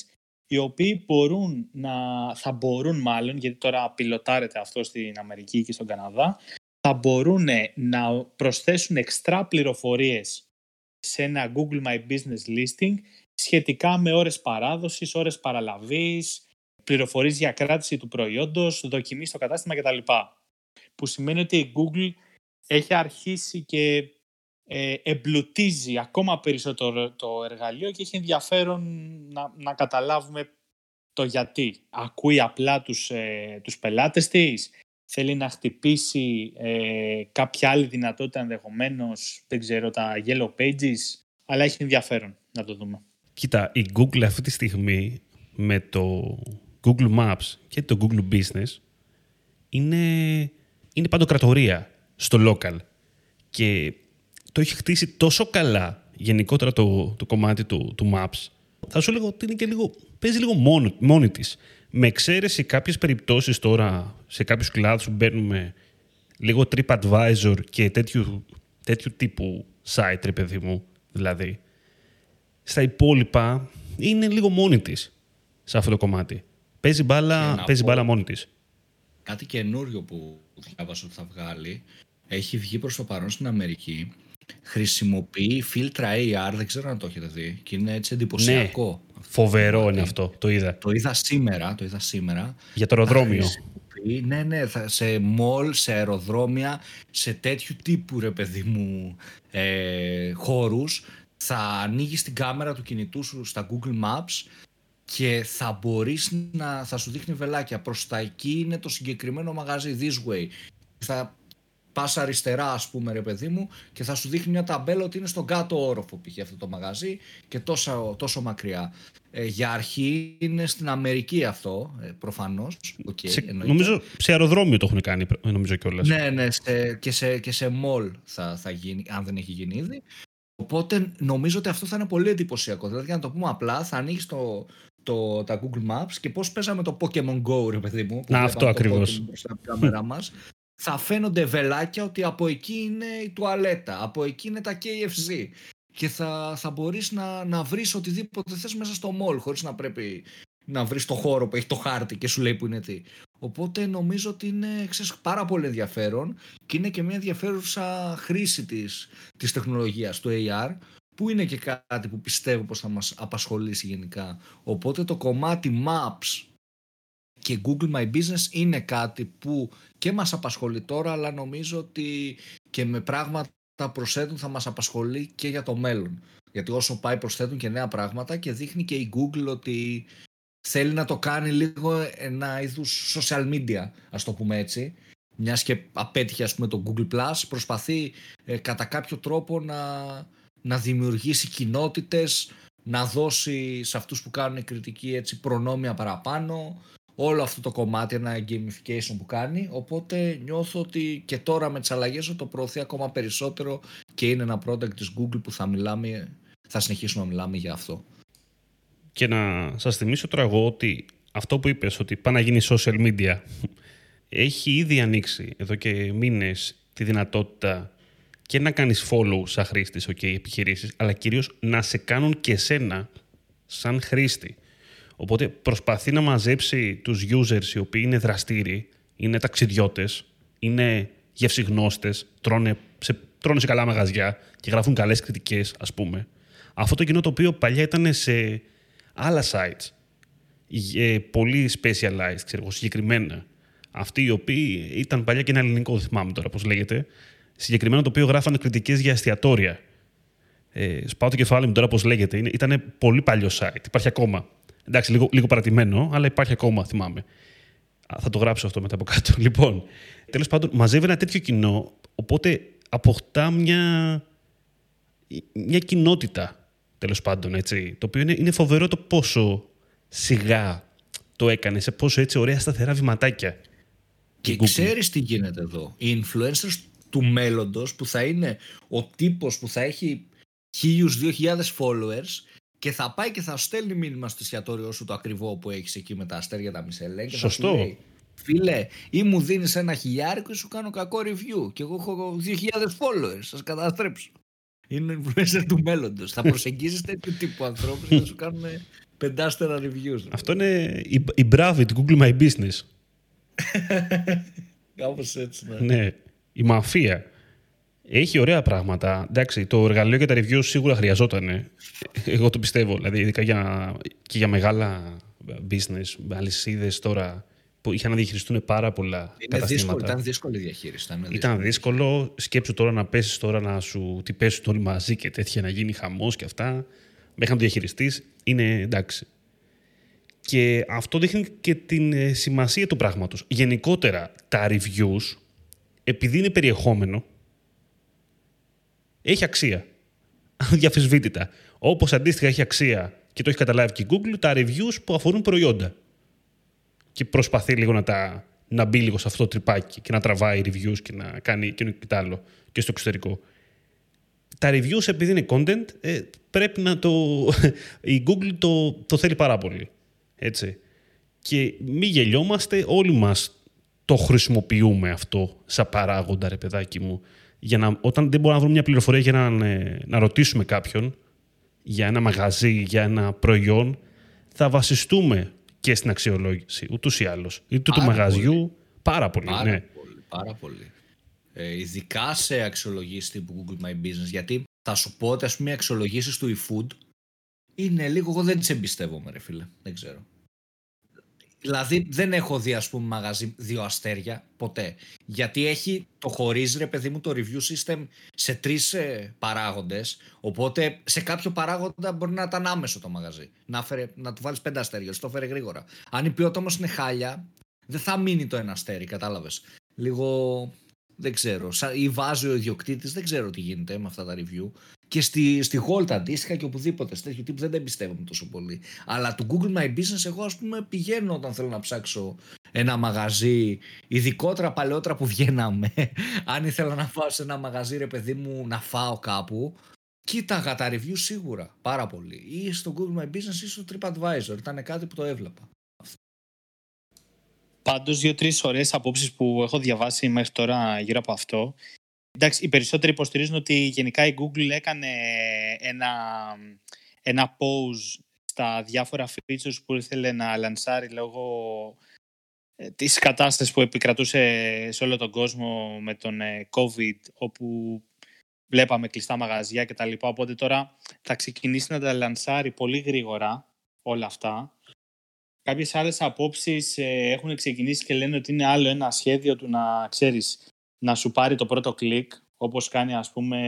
οι οποίοι μπορούν να, θα μπορούν μάλλον, γιατί τώρα πιλωτάρεται αυτό στην Αμερική και στον Καναδά, θα μπορούν να προσθέσουν εξτρά πληροφορίες σε ένα Google My Business Listing σχετικά με ώρες παράδοσης, ώρες παραλαβής, πληροφορίες για κράτηση του προϊόντος, δοκιμή στο κατάστημα κτλ. Που σημαίνει ότι η Google έχει αρχίσει και ε, εμπλουτίζει ακόμα περισσότερο το εργαλείο και έχει ενδιαφέρον να, να καταλάβουμε το γιατί. Ακούει απλά τους, ε, τους πελάτες της, θέλει να χτυπήσει ε, κάποια άλλη δυνατότητα ενδεχομένως, δεν ξέρω, τα yellow pages, αλλά έχει ενδιαφέρον να το δούμε. Κοίτα, η Google αυτή τη στιγμή με το Google Maps και το Google Business είναι, είναι παντοκρατορία στο local. Και το έχει χτίσει τόσο καλά γενικότερα το, το κομμάτι του, του Maps. Θα σου λέγω ότι είναι και λίγο, παίζει λίγο μόνο, μόνη της. Με εξαίρεση κάποιες περιπτώσεις τώρα σε κάποιους κλάδους που μπαίνουμε λίγο TripAdvisor και τέτοιου, τέτοιου τύπου site, ρε παιδί μου, δηλαδή. Στα υπόλοιπα είναι λίγο μόνη της σε αυτό το κομμάτι. Παίζει μπάλα, παίζει μπάλα μόνη της. Κάτι καινούριο που διάβασα ότι θα βγάλει έχει βγει προς το παρόν στην Αμερική χρησιμοποιεί φίλτρα AR, δεν ξέρω αν το έχετε δει και είναι έτσι εντυπωσιακό. Ναι, φοβερό είναι αυτό, το είδα. Το είδα σήμερα, το είδα σήμερα. Για το αεροδρόμιο. Ναι, ναι, σε μολ, σε αεροδρόμια, σε τέτοιου τύπου ρε παιδί μου ε, χώρους θα ανοίγει την κάμερα του κινητού σου στα Google Maps και θα μπορείς να θα σου δείχνει βελάκια προς τα εκεί είναι το συγκεκριμένο μαγαζί this way θα πας αριστερά, ας πούμε, ρε παιδί μου, και θα σου δείχνει μια ταμπέλα ότι είναι στον κάτω όροφο π.χ. αυτό το μαγαζί και τόσο, τόσο μακριά. Ε, για αρχή είναι στην Αμερική αυτό, ε, προφανώς. Okay, νομίζω σε αεροδρόμιο το έχουν κάνει, νομίζω κιόλας. Ναι, ναι, σε, και, σε, και σε mall θα, θα γίνει, αν δεν έχει γίνει ήδη. Οπότε νομίζω ότι αυτό θα είναι πολύ εντυπωσιακό. Δηλαδή, για να το πούμε απλά, θα ανοίξει το, το, τα Google Maps και πώς παίζαμε το Pokemon Go, ρε παιδί μου. Να, αυτό ακριβώς. Στην κάμερα μας θα φαίνονται βελάκια ότι από εκεί είναι η τουαλέτα, από εκεί είναι τα KFC και θα, θα μπορείς να, να βρεις οτιδήποτε θες μέσα στο mall χωρίς να πρέπει να βρεις το χώρο που έχει το χάρτη και σου λέει που είναι τι. Οπότε νομίζω ότι είναι ξέρεις, πάρα πολύ ενδιαφέρον και είναι και μια ενδιαφέρουσα χρήση της, της τεχνολογίας του AR που είναι και κάτι που πιστεύω πως θα μας απασχολήσει γενικά. Οπότε το κομμάτι Maps και Google My Business είναι κάτι που και μας απασχολεί τώρα αλλά νομίζω ότι και με πράγματα προσθέτουν θα μας απασχολεί και για το μέλλον. Γιατί όσο πάει προσθέτουν και νέα πράγματα και δείχνει και η Google ότι θέλει να το κάνει λίγο ένα είδους social media, ας το πούμε έτσι. Μιας και απέτυχε ας πούμε το Google Plus, προσπαθεί ε, κατά κάποιο τρόπο να, να δημιουργήσει κοινότητες, να δώσει σε αυτούς που κάνουν κριτική έτσι προνόμια παραπάνω, όλο αυτό το κομμάτι, ένα gamification που κάνει, οπότε νιώθω ότι και τώρα με τις αλλαγές το προωθεί ακόμα περισσότερο και είναι ένα product της Google που θα μιλάμε, θα συνεχίσουμε να μιλάμε για αυτό. Και να σας θυμίσω τώρα εγώ ότι αυτό που είπες, ότι πάει να γίνει social media, έχει ήδη ανοίξει εδώ και μήνες τη δυνατότητα και να κάνεις follow σαν χρήστης, ok, επιχειρήσεις, αλλά κυρίως να σε κάνουν και σένα σαν χρήστη. Οπότε προσπαθεί να μαζέψει τους users οι οποίοι είναι δραστήριοι, είναι ταξιδιώτες, είναι γευσιγνώστες, τρώνε σε, τρώνε σε καλά μαγαζιά και γράφουν καλές κριτικές, ας πούμε. Αυτό το κοινό το οποίο παλιά ήταν σε άλλα sites, ε, πολύ specialized, ξέρω συγκεκριμένα. Αυτοί οι οποίοι ήταν παλιά και ένα ελληνικό, δεν θυμάμαι τώρα πώς λέγεται, συγκεκριμένα το οποίο γράφανε κριτικές για εστιατόρια. Ε, σπάω το κεφάλι μου τώρα πώς λέγεται. Ήταν πολύ παλιό site. Υπάρχει ακόμα. Εντάξει, λίγο, λίγο παρατημένο, αλλά υπάρχει ακόμα, θυμάμαι. Θα το γράψω αυτό μετά από κάτω. Λοιπόν, τέλος πάντων, μαζεύει ένα τέτοιο κοινό, οπότε αποκτά μια, μια κοινότητα, τέλος πάντων, έτσι, το οποίο είναι, είναι φοβερό το πόσο σιγά το έκανες, σε πόσο έτσι ωραία σταθερά βηματάκια. Και ξέρεις τι γίνεται εδώ. Οι influencers του μέλλοντος που θα είναι ο τύπος που θα έχει χίλιους, δύο χιλιάδες followers και θα πάει και θα στέλνει μήνυμα στο εστιατόριό σου το ακριβό που έχεις εκεί με τα αστέρια τα Μισελέν και Σωστό. θα σου λέει Φίλε, ή μου δίνεις ένα χιλιάρικο και σου κάνω κακό review. Και εγώ έχω 2.000 followers. Σας καταστρέψω. Είναι influencer του μέλλοντος. θα προσεγγίσει τέτοιου τύπου ανθρώπους και θα σου κάνουν πεντάστερα reviews. Αυτό είναι η, η Bravit Google My Business. Κάπως έτσι, ναι. ναι. Η μαφία. Έχει ωραία πράγματα. Εντάξει, το εργαλείο και τα reviews σίγουρα χρειαζόταν. Εγώ το πιστεύω. Δηλαδή, ειδικά για, και για μεγάλα business, αλυσίδες τώρα που είχαν να διαχειριστούν πάρα πολλά Είναι καταστήματα. δύσκολο, ήταν δύσκολη η διαχείριση. Ήταν, Ήταν δύσκολο. Σκέψου τώρα να πέσεις τώρα να σου τι πέσουν όλοι μαζί και τέτοια να γίνει χαμός και αυτά. Μέχρι να το διαχειριστείς είναι εντάξει. Και αυτό δείχνει και την ε, σημασία του πράγματος. Γενικότερα, τα reviews, επειδή είναι περιεχόμενο, έχει αξία. Διαφυσβήτητα. Όπως αντίστοιχα έχει αξία και το έχει καταλάβει και η Google, τα reviews που αφορούν προϊόντα. Και προσπαθεί λίγο να, τα, να μπει λίγο σε αυτό το τρυπάκι και να τραβάει reviews και να κάνει και, και το άλλο και στο εξωτερικό. Τα reviews επειδή είναι content ε, πρέπει να το... η Google το, το θέλει πάρα πολύ. Έτσι. Και μη γελιόμαστε, όλοι μας το χρησιμοποιούμε αυτό σαν παράγοντα, ρε παιδάκι μου. Για να, όταν δεν μπορούμε να βρούμε μια πληροφορία για να, ε, να ρωτήσουμε κάποιον για ένα μαγαζί, για ένα προϊόν, θα βασιστούμε και στην αξιολόγηση, ούτως ή άλλως. Είτε του μαγαζιού, πάρα πολύ. Πάρα ναι. πολύ. Πάρα πολύ. Ε, ειδικά σε αξιολογήσεις τύπου Google My Business. Γιατί θα σου πω ότι ας πούμε οι αξιολογήσεις του eFood είναι λίγο. Εγώ δεν τις εμπιστεύομαι, ρε φίλε. Δεν ξέρω. Δηλαδή δεν έχω δει ας πούμε μαγαζί δύο αστέρια ποτέ. Γιατί έχει το χωρίζει ρε παιδί μου το review system σε τρεις ε, παράγοντες. Οπότε σε κάποιο παράγοντα μπορεί να ήταν άμεσο το μαγαζί. Να, φέρε, να του βάλεις πέντε αστέρια, σου το φέρε γρήγορα. Αν η ποιότητα όμως είναι χάλια, δεν θα μείνει το ένα αστέρι, κατάλαβες. Λίγο δεν ξέρω. Σα- Ή βάζει ο ιδιοκτήτης, δεν ξέρω τι γίνεται με αυτά τα review. Και στη, στη Holt αντίστοιχα και οπουδήποτε. Σε τέτοιου τύπου δεν τα εμπιστεύομαι τόσο πολύ. Αλλά του Google My Business, εγώ ας πούμε πηγαίνω όταν θέλω να ψάξω ένα μαγαζί, ειδικότερα παλαιότερα που βγαίναμε. Αν ήθελα να πάω σε ένα μαγαζί, ρε παιδί μου, να φάω κάπου, κοίταγα τα review σίγουρα πάρα πολύ. Ή στο Google My Business ή στο TripAdvisor. Ήταν κάτι που το έβλεπα. Πάντως, δύο-τρεις ωραίες απόψεις που έχω διαβάσει μέχρι τώρα γύρω από αυτό. Εντάξει, οι περισσότεροι υποστηρίζουν ότι γενικά η Google έκανε ένα, ένα pause στα διάφορα features που ήθελε να λανσάρει λόγω ε, της κατάστασης που επικρατούσε σε όλο τον κόσμο με τον ε, COVID, όπου βλέπαμε κλειστά μαγαζιά κτλ. Οπότε τώρα θα ξεκινήσει να τα λανσάρει πολύ γρήγορα όλα αυτά Κάποιες άλλες απόψεις ε, έχουν ξεκινήσει και λένε ότι είναι άλλο ένα σχέδιο του να ξέρεις να σου πάρει το πρώτο κλικ όπως κάνει ας πούμε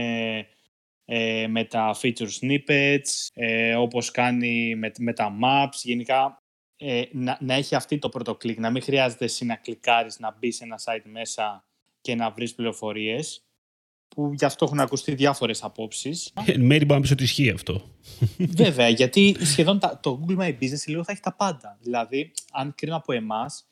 ε, με τα feature snippets, ε, όπως κάνει με, με τα maps, γενικά ε, να, να έχει αυτή το πρώτο κλικ, να μην χρειάζεται εσύ να κλικάρεις, να μπει σε ένα site μέσα και να βρεις πληροφορίες. που γι' αυτό έχουν ακουστεί διάφορες απόψεις. Εν μέρη μπορεί να πεις ότι ισχύει αυτό. Βέβαια, γιατί σχεδόν τα, το Google My Business λίγο θα έχει τα πάντα. Δηλαδή, αν κρίνω από εμάς,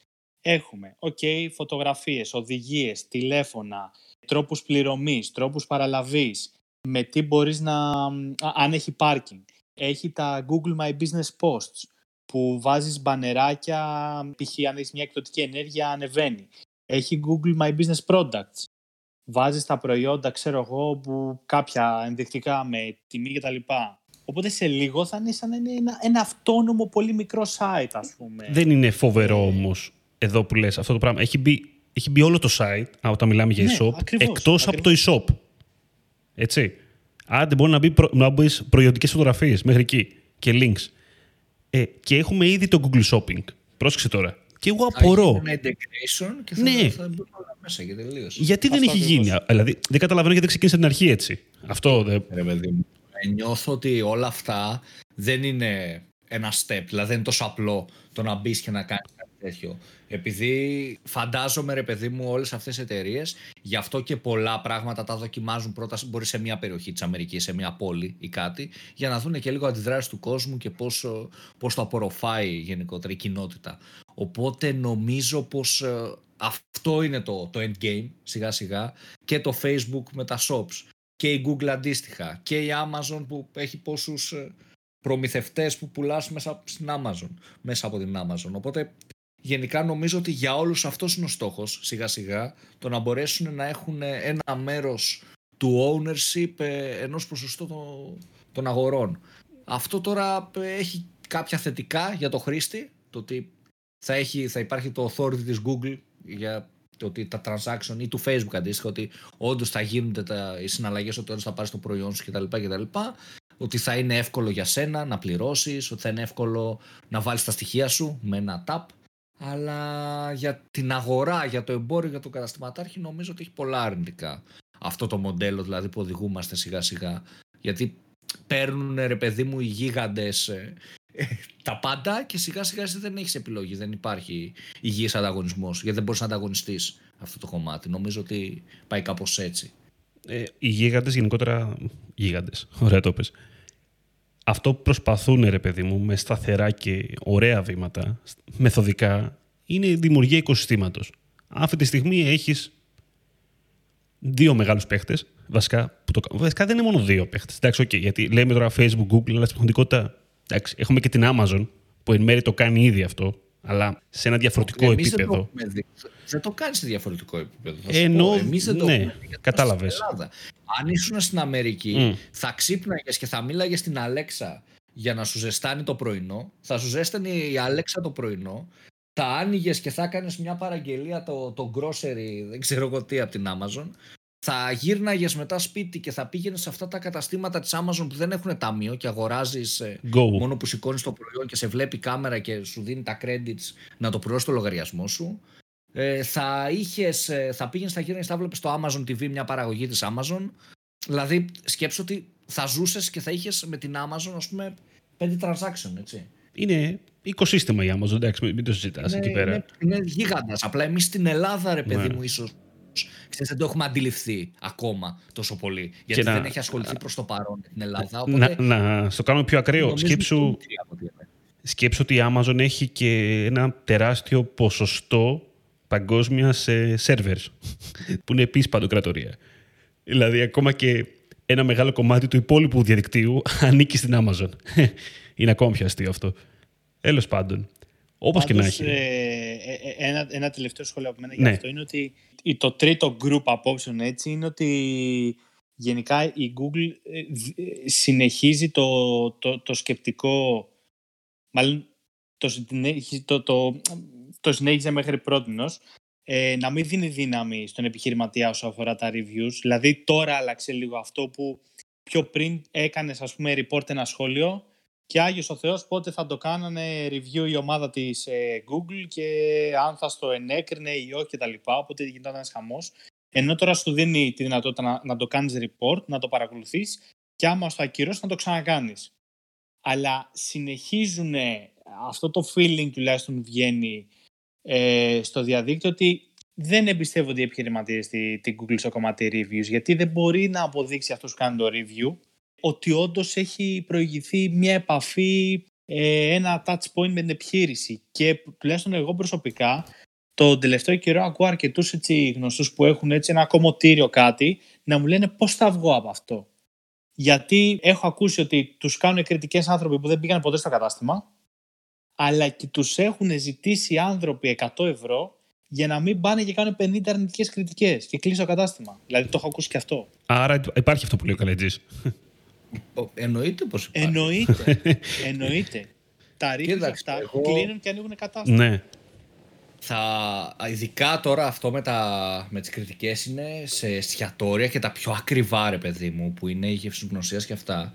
έχουμε, ok, φωτογραφίες, οδηγίες, τηλέφωνα, τρόπους πληρωμής, τρόπους παραλαβής, με τι μπορείς να... αν έχει parking. Έχει τα Google My Business Posts, που βάζεις μπανεράκια, π.χ. αν έχεις μια εκδοτική ενέργεια, ανεβαίνει. Έχει Google My Business Products. Βάζεις τα προϊόντα, ξέρω εγώ, που κάποια ενδεικτικά με τιμή κτλ. Οπότε σε λίγο θα είναι σαν ένα, ένα αυτόνομο πολύ μικρό site, ας πούμε. Δεν είναι φοβερό όμως εδώ που λες αυτό το πράγμα. Έχει μπει, έχει μπει όλο το site, όταν μιλάμε για Ναι, e-shop, ακριβώς, εκτός από το ακριβώς. e-shop. Έτσι. Άντε μπορεί να μπει, προ- να μπεις προϊόντικες φωτογραφίες μέχρι εκεί και links. Ε, και έχουμε ήδη το Google Shopping. Πρόσεξε τώρα. Και εγώ Θα απορώ. γίνει ένα integration και θα, Ναι. θα μπουν όλα μέσα και τελείωσε. Γιατί δεν Αυτό έχει ακριβώς. γίνει. Δηλαδή, δεν καταλαβαίνω γιατί δεν ξεκίνησε από την αρχή έτσι. Αυτό δεν. Ρε παιδί μου. Ε, νιώθω ότι όλα αυτά δεν είναι ένα step, δηλαδή δεν είναι τόσο απλό το να μπεις και να κάνεις κάτι τέτοιο. Επειδή φαντάζομαι, ρε παιδί μου, όλες αυτές οι εταιρείες, γι' αυτό και πολλά πράγματα τα δοκιμάζουν πρώτα, μπορεί σε μια περιοχή της Αμερικής, σε μια πόλη ή κάτι, για να δουν και λίγο αντιδράσεις του κόσμου και πώ πώς το απορροφάει γενικότερα η κοινότητα. Οπότε νομίζω πως ε, αυτό είναι το, το endgame σιγά σιγά και το Facebook με τα shops και η Google αντίστοιχα και η Amazon που έχει πόσους ε, προμηθευτές που πουλάς μέσα στην Amazon, μέσα από την Amazon. Οπότε γενικά νομίζω ότι για όλους αυτός είναι ο στόχος σιγά σιγά το να μπορέσουν να έχουν ένα μέρος του ownership ε, ενός ποσοστού των, των αγορών. Αυτό τώρα ε, έχει κάποια θετικά για το χρήστη, το ότι θα, έχει, θα υπάρχει το authority της Google για το ότι τα transaction ή του Facebook αντίστοιχα, ότι όντως θα γίνονται τα, οι συναλλαγές, ότι όντω θα πάρεις το προϊόν σου κτλ. κτλ. Ότι θα είναι εύκολο για σένα να πληρώσεις, ότι θα είναι εύκολο να βάλεις τα στοιχεία σου με ένα tap. Αλλά για την αγορά, για το εμπόριο, για το καταστηματάρχη, νομίζω ότι έχει πολλά αρνητικά. Αυτό το μοντέλο δηλαδή που οδηγούμαστε σιγά σιγά. Γιατί παίρνουν ρε παιδί μου οι γίγαντες ε, ε, τα πάντα και σιγά σιγά εσύ δεν έχεις επιλογή. Δεν υπάρχει υγιής ανταγωνισμός γιατί δεν μπορείς να ανταγωνιστείς αυτό το κομμάτι. Νομίζω ότι πάει κάπως έτσι. Ε, οι γίγαντες γενικότερα. Γίγαντες. Ωραία το πες. Αυτό που προσπαθούν, ρε παιδί μου, με σταθερά και ωραία βήματα, μεθοδικά, είναι η δημιουργία οικοσυστήματος. Αυτή τη στιγμή έχεις δύο μεγάλους παίχτες, βασικά, που το κάνουν. Βασικά δεν είναι μόνο δύο παίχτες. Εντάξει, okay, γιατί λέμε τώρα Facebook, Google, αλλά στην πραγματικότητα εντάξει, έχουμε και την Amazon, που εν μέρει το κάνει ήδη αυτό, αλλά σε ένα διαφορετικό Εμείς επίπεδο. Δεν το, έχουμε δει. δεν το κάνεις σε διαφορετικό επίπεδο. θα σου Ενώ, πω. Εμείς δεν το ναι, έχουμε δει, γιατί κατάλαβες. είμαστε στην Ελλάδα. Αν ήσουν στην Αμερική, Μμ. θα ξύπναγες και θα μίλαγες στην Αλέξα για να σου ζεστάνει το πρωινό. Θα σου ζέστανε η Αλέξα το πρωινό. Θα άνοιγες και θα έκανες μια παραγγελία το, το grocery, δεν ξέρω εγώ τι, από την Amazon. Θα γύρναγες μετά σπίτι και θα πήγαινες σε αυτά τα καταστήματα της Amazon που δεν έχουν ταμείο και αγοράζεις Go. μόνο που σηκώνεις το προϊόν και σε βλέπει η κάμερα και σου δίνει τα credits να το πληρώσεις το λογαριασμό σου. Ε, θα, είχες, ε, θα πήγαινες, θα γύρνε, θα βλέπεις στο Amazon TV μια παραγωγή της Amazon. Δηλαδή, σκέψω ότι θα ζούσες και θα είχες με την Amazon, ας πούμε, πέντε transaction, έτσι. Είναι οικοσύστημα η Amazon, εντάξει, μην το συζητάς εκεί πέρα. Είναι, είναι γίγαντας. Απλά εμείς στην Ελλάδα, ρε παιδί Ναι. μου, ίσως. Ξέρεις, δεν το έχουμε αντιληφθεί ακόμα τόσο πολύ. Γιατί να- δεν έχει ασχοληθεί προς το παρόν με την Ελλάδα. Οπότε, Να, να στο κάνουμε πιο ακραίο. νομίζω Σκέψου, είναι μικρή από ό,τι λέμε. σκέψου ότι η Amazon έχει και ένα τεράστιο ποσοστό παγκόσμια σε servers, που είναι επίσης παντοκρατορία. Δηλαδή, ακόμα και ένα μεγάλο κομμάτι του υπόλοιπου διαδικτύου ανήκει στην Amazon. είναι ακόμα πιο αστείο αυτό. Τέλος πάντων. Όπως και να Πάντως, έχει. ε, ε, ε, ένα, ένα τελευταίο σχόλιο από μένα Ναι. για αυτό είναι ότι η- το τρίτο group απόψεων έτσι είναι ότι γενικά η Google ε, δ- ε, συνεχίζει το, το, το σκεπτικό μάλλον το, συνέχιζε- το, το, το συνέχιζε μέχρι πρότινος ε, να μην δίνει δύναμη στον επιχειρηματία όσο αφορά τα reviews. Δηλαδή τώρα άλλαξε λίγο αυτό που πιο πριν έκανες ας πούμε report ένα σχόλιο και Άγιος ο Θεός πότε θα το κάνανε review η ομάδα της ε, Google και αν θα στο ενέκρινε ή όχι κτλ. Οπότε γινόταν ένας χαμός. Ενώ τώρα σου δίνει τη δυνατότητα να, να το κάνεις report, να το παρακολουθείς και άμα στο ακυρώσεις να το ξανακάνεις. Αλλά συνεχίζουν αυτό το feeling τουλάχιστον βγαίνει ε, στο διαδίκτυο ότι δεν εμπιστεύονται οι επιχειρηματίες την Google στο κομμάτι reviews, γιατί δεν μπορεί να αποδείξει αυτός που κάνει το review ότι όντως έχει προηγηθεί μια επαφή, ε, ένα touch point με την επιχείρηση. Και τουλάχιστον εγώ προσωπικά, το τελευταίο καιρό ακούω αρκετούς γνωστούς που έχουν έτσι ένα κομμωτήριο κάτι να μου λένε πώς θα βγω από αυτό. Γιατί έχω ακούσει ότι τους κάνουν κριτικές άνθρωποι που δεν πήγαν ποτέ στο κατάστημα, αλλά και τους έχουν ζητήσει άνθρωποι 100 ευρώ για να μην πάνε και κάνουν 50 αρνητικές κριτικές και κλείσει το κατάστημα. Δηλαδή το έχω ακούσει και αυτό. Άρα υπάρχει αυτό που λέει ο Καλετζής. Εννοείται πως υπάρχει. Εννοείται. Εννοείται. Τα ρίχνουν αυτά, εγώ... κλείνουν και ανοίγουν κατάστημα. Ναι. Θα, ειδικά τώρα αυτό με, τα, με τις κριτικές είναι σε εστιατόρια και τα πιο ακριβά ρε παιδί μου που είναι η γευσογνωσίας και αυτά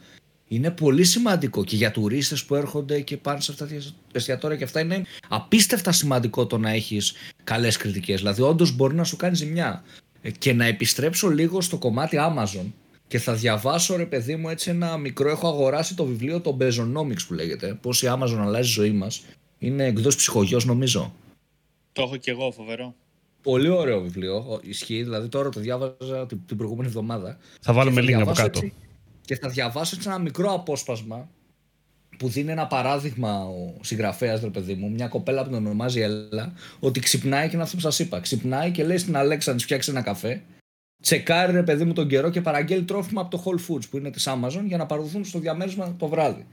είναι πολύ σημαντικό και για τουρίστες που έρχονται και πάνε σε αυτά τα εστιατόρια και αυτά είναι απίστευτα σημαντικό το να έχεις καλές κριτικές. Δηλαδή όντως μπορεί να σου κάνει ζημιά. Ε, και να επιστρέψω λίγο στο κομμάτι Amazon και θα διαβάσω ρε παιδί μου έτσι ένα μικρό, έχω αγοράσει το βιβλίο το Bezonomics που λέγεται, πώς η Amazon αλλάζει τη ζωή μας. Είναι εκδός ψυχογιός νομίζω. Το έχω και εγώ φοβερό. Πολύ ωραίο βιβλίο, ισχύει, δηλαδή τώρα το διάβαζα την προηγούμενη εβδομάδα. Θα βάλουμε link από κάτω και θα διαβάσω έτσι ένα μικρό απόσπασμα που δίνει ένα παράδειγμα ο συγγραφέας, ρε παιδί μου, μια κοπέλα που τον ονομάζει Έλλα, ότι ξυπνάει και είναι αυτό που σας είπα. Ξυπνάει και λέει στην Αλέξα να της φτιάξει ένα καφέ, τσεκάρει ρε παιδί μου τον καιρό και παραγγέλει τρόφιμα από το Whole Foods που είναι της Amazon για να παραδοθούν στο διαμέρισμα το βράδυ.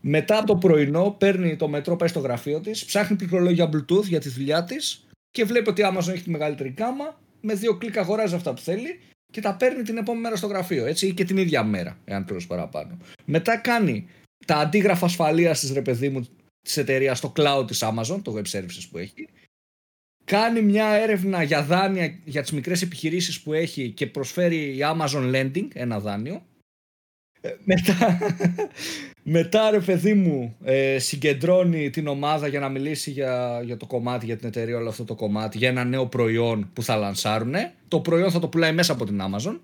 Μετά από το πρωινό παίρνει το μετρό, πάει στο γραφείο της, ψάχνει πληκτρολόγια Bluetooth για τη δουλειά της και βλέπει ότι η Amazon έχει τη μεγαλύτερη κάμα. Με δύο κλικ αγοράζει αυτά που θέλει και τα παίρνει την επόμενη μέρα στο γραφείο. Έτσι, ή και την ίδια μέρα, εάν πληρώσει παραπάνω. Μετά κάνει τα αντίγραφα ασφαλείας της ρε παιδί μου της εταιρείας στο cloud της Amazon, το web services που έχει. Κάνει μια έρευνα για δάνεια για τις μικρές επιχειρήσεις που έχει και προσφέρει η Amazon Lending, ένα δάνειο. Ε, μετά, μετά ρε παιδί μου ε, συγκεντρώνει την ομάδα για να μιλήσει για, για το κομμάτι, για την εταιρεία όλο αυτό το κομμάτι, για ένα νέο προϊόν που θα λανσάρουν. Το προϊόν θα το πουλάει μέσα από την Amazon.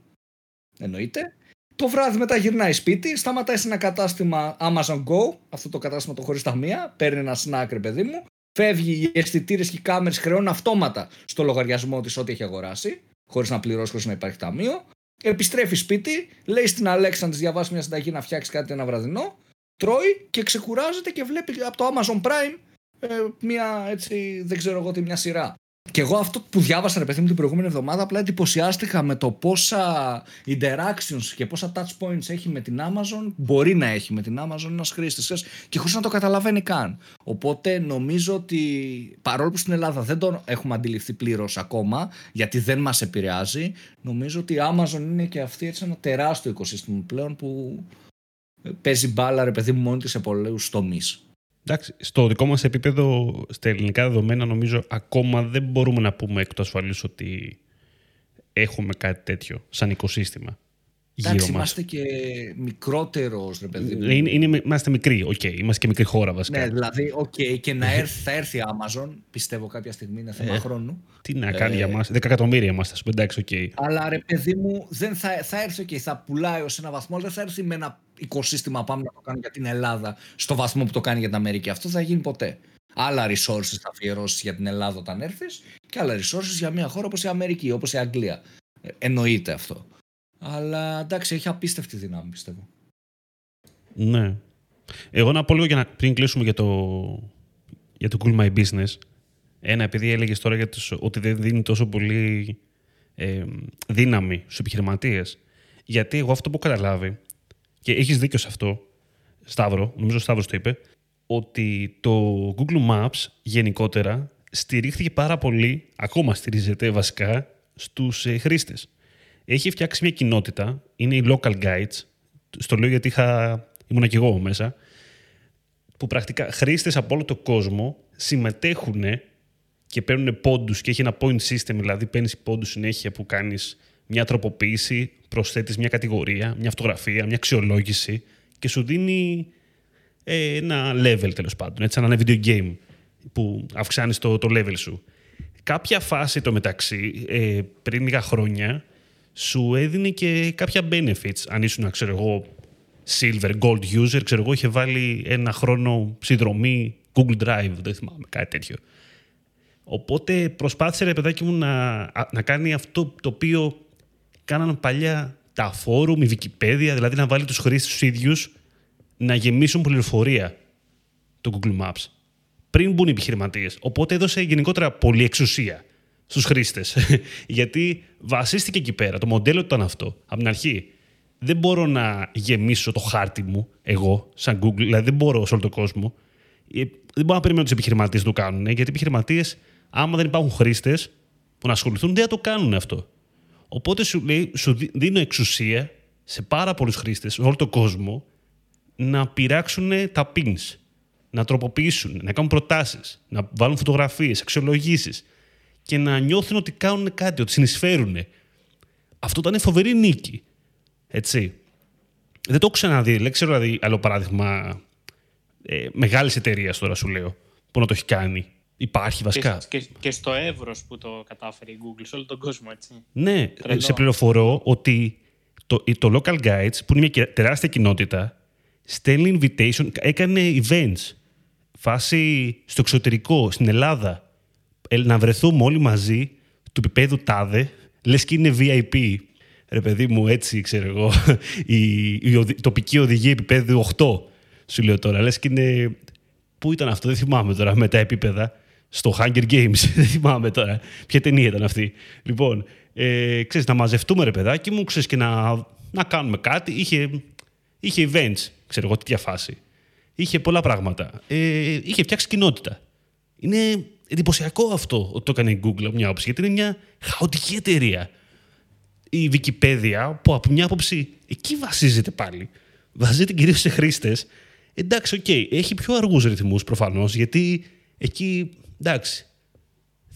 Εννοείται. Το βράδυ μετά γυρνάει σπίτι, σταματάει σε ένα κατάστημα Amazon Go, αυτό το κατάστημα το χωρίς ταμεία, παίρνει ένα snack ρε παιδί μου, φεύγει οι αισθητήρες και οι κάμερες χρεώνουν αυτόματα στο λογαριασμό της ό,τι έχει αγοράσει, χωρίς να πληρώσει, χωρίς να υπάρχει ταμείο. Επιστρέφει σπίτι, λέει στην Αλέξα να της διαβάσει μια συνταγή να φτιάξει κάτι ένα βραδινό, τρώει και ξεκουράζεται και βλέπει από το Amazon Prime ε, μια έτσι, δεν ξέρω εγώ τι, μια σειρά. Και εγώ αυτό που διάβασα ρε παιδί μου την προηγούμενη εβδομάδα απλά εντυπωσιάστηκα με το πόσα interactions και πόσα touch points έχει με την Amazon, μπορεί να έχει με την Amazon ένας χρήστης και χωρίς να το καταλαβαίνει καν. Οπότε νομίζω ότι παρόλο που στην Ελλάδα δεν το έχουμε αντιληφθεί πλήρως ακόμα, γιατί δεν μας επηρεάζει, νομίζω ότι η Amazon είναι και αυτή έτσι ένα τεράστιο οικοσύστημα πλέον που παίζει μπάλα ρε παιδί μου μόνη της σε πολλούς τομείς. Εντάξει, στο δικό μας επίπεδο, στα ελληνικά δεδομένα, νομίζω ακόμα δεν μπορούμε να πούμε εκ του ασφαλής ότι έχουμε κάτι τέτοιο σαν οικοσύστημα. Εντάξει, είμαστε και μικρότερος, ρε παιδί μου. Είναι, είναι, είμαστε μικροί, OK. Okay. Είμαστε και μικρή χώρα βασικά. Ναι, δηλαδή, OK. Okay, και να έρθει, θα έρθει η Amazon, πιστεύω κάποια στιγμή, είναι θέμα ε, χρόνου. Τι να κάνει ε, για μας, 10 εκατομμύρια είμαστε, ας πούμε, εντάξει, OK. Okay. Αλλά ρε παιδί μου, δεν θα, θα έρθει, okay, θα πουλάει ως ένα βαθμό, αλλά δεν θα έρθει με ένα οικοσύστημα, πάμε να το κάνουμε για την Ελλάδα, στο βαθμό που το κάνει για την Αμερική. Αυτό δεν θα γίνει ποτέ. Άλλα resources θα αφιερώσεις για την Ελλάδα όταν έρθεις και άλλα resources για μια χώρα όπως η Αμερική, όπως η Αγγλία. Ε, εννοείται αυτό. Αλλά εντάξει, έχει απίστευτη δύναμη, πιστεύω. Ναι. Εγώ να πω λίγο για να, πριν κλείσουμε για το, για το Cool My Business. Ένα, επειδή έλεγες τώρα για τους, ότι δεν δίνει τόσο πολύ ε, δύναμη στους επιχειρηματίες. Γιατί εγώ αυτό που έχω καταλάβει, και έχεις δίκιο σε αυτό, Σταύρο, νομίζω ο Σταύρος το είπε, ότι το Google Maps γενικότερα στηρίχθηκε πάρα πολύ, ακόμα στηρίζεται βασικά, στους ε, χρήστες έχει φτιάξει μια κοινότητα, είναι οι local guides, στο λέω γιατί είχα, ήμουν και εγώ μέσα, που πρακτικά χρήστες από όλο τον κόσμο συμμετέχουν και παίρνουν πόντους και έχει ένα point system, δηλαδή παίρνεις πόντους συνέχεια που κάνεις μια τροποποίηση, προσθέτεις μια κατηγορία, μια φωτογραφία, μια αξιολόγηση και σου δίνει ε, ένα level τέλος πάντων, έτσι, ένα video game που αυξάνεις το, το level σου. Κάποια φάση το μεταξύ, ε, πριν λίγα χρόνια, σου έδινε και κάποια benefits. Αν ήσουν, ξέρω εγώ, silver, gold user, ξέρω εγώ, είχε βάλει ένα χρόνο συνδρομή Google Drive, δεν θυμάμαι, κάτι τέτοιο. Οπότε προσπάθησε ρε παιδάκι μου να, να κάνει αυτό το οποίο κάναν παλιά τα φόρουμ, η Wikipedia, δηλαδή να βάλει τους χρήστες τους ίδιους να γεμίσουν πληροφορία το Google Maps πριν μπουν οι επιχειρηματίες. Οπότε έδωσε γενικότερα πολλή εξουσία στους χρήστες. Γιατί βασίστηκε εκεί πέρα. Το μοντέλο ήταν αυτό. Από την αρχή. Δεν μπορώ να γεμίσω το χάρτη μου εγώ, σαν Google, δηλαδή δεν μπορώ σε όλο τον κόσμο. Ε, δεν μπορώ να περιμένω τους επιχειρηματίες να το κάνουν. Γιατί οι επιχειρηματίες, άμα δεν υπάρχουν χρήστες που να ασχοληθούν, δεν θα το κάνουν αυτό. Οπότε σου, λέει, σου δίνω εξουσία σε πάρα πολλούς χρήστες, σε όλο τον κόσμο, να πειράξουν τα pins να τροποποιήσουν, να κάνουν προτάσεις, να βάλουν φωτογραφίες, αξιολογήσεις και να νιώθουν ότι κάνουν κάτι, ότι συνεισφέρουν. Αυτό ήταν φοβερή νίκη. Έτσι. Δεν το έχω ξαναδεί. Δεν ξέρω δηλαδή άλλο παράδειγμα ε, μεγάλης εταιρείας τώρα σου λέω που να το έχει κάνει. Υπάρχει βασικά. Και, και, στο Εύρος που το κατάφερε η Google, σε όλο τον κόσμο, έτσι. Ναι, σε πληροφορώ ότι το, το Local Guides, που είναι μια τεράστια κοινότητα, στέλνει invitation, έκανε events φάση στο εξωτερικό, στην Ελλάδα, να βρεθούμε όλοι μαζί του επίπεδου τάδε, λες και είναι VIP. Ρε παιδί μου, έτσι ξέρω εγώ, η, η, τοπική οδηγία επίπεδου 8, σου λέω τώρα. Λες και είναι. Πού ήταν αυτό, δεν θυμάμαι τώρα με τα επίπεδα. Στο Hunger Games, δεν θυμάμαι τώρα. Ποια ταινία ήταν αυτή. Λοιπόν, ε, ξέρεις, να μαζευτούμε ρε παιδάκι μου, ξέρεις, και να, να κάνουμε κάτι. Είχε, είχε events, ξέρω εγώ, τέτοια φάση είχε πολλά πράγματα. Ε, είχε φτιάξει κοινότητα. Είναι εντυπωσιακό αυτό ότι το έκανε η Google από μια άποψη, γιατί είναι μια χαοτική εταιρεία. Η Wikipedia, που από μια άποψη εκεί βασίζεται πάλι, βασίζεται κυρίως σε χρήστες. Εντάξει, OK, okay, έχει πιο αργούς ρυθμούς προφανώς, γιατί εκεί εντάξει.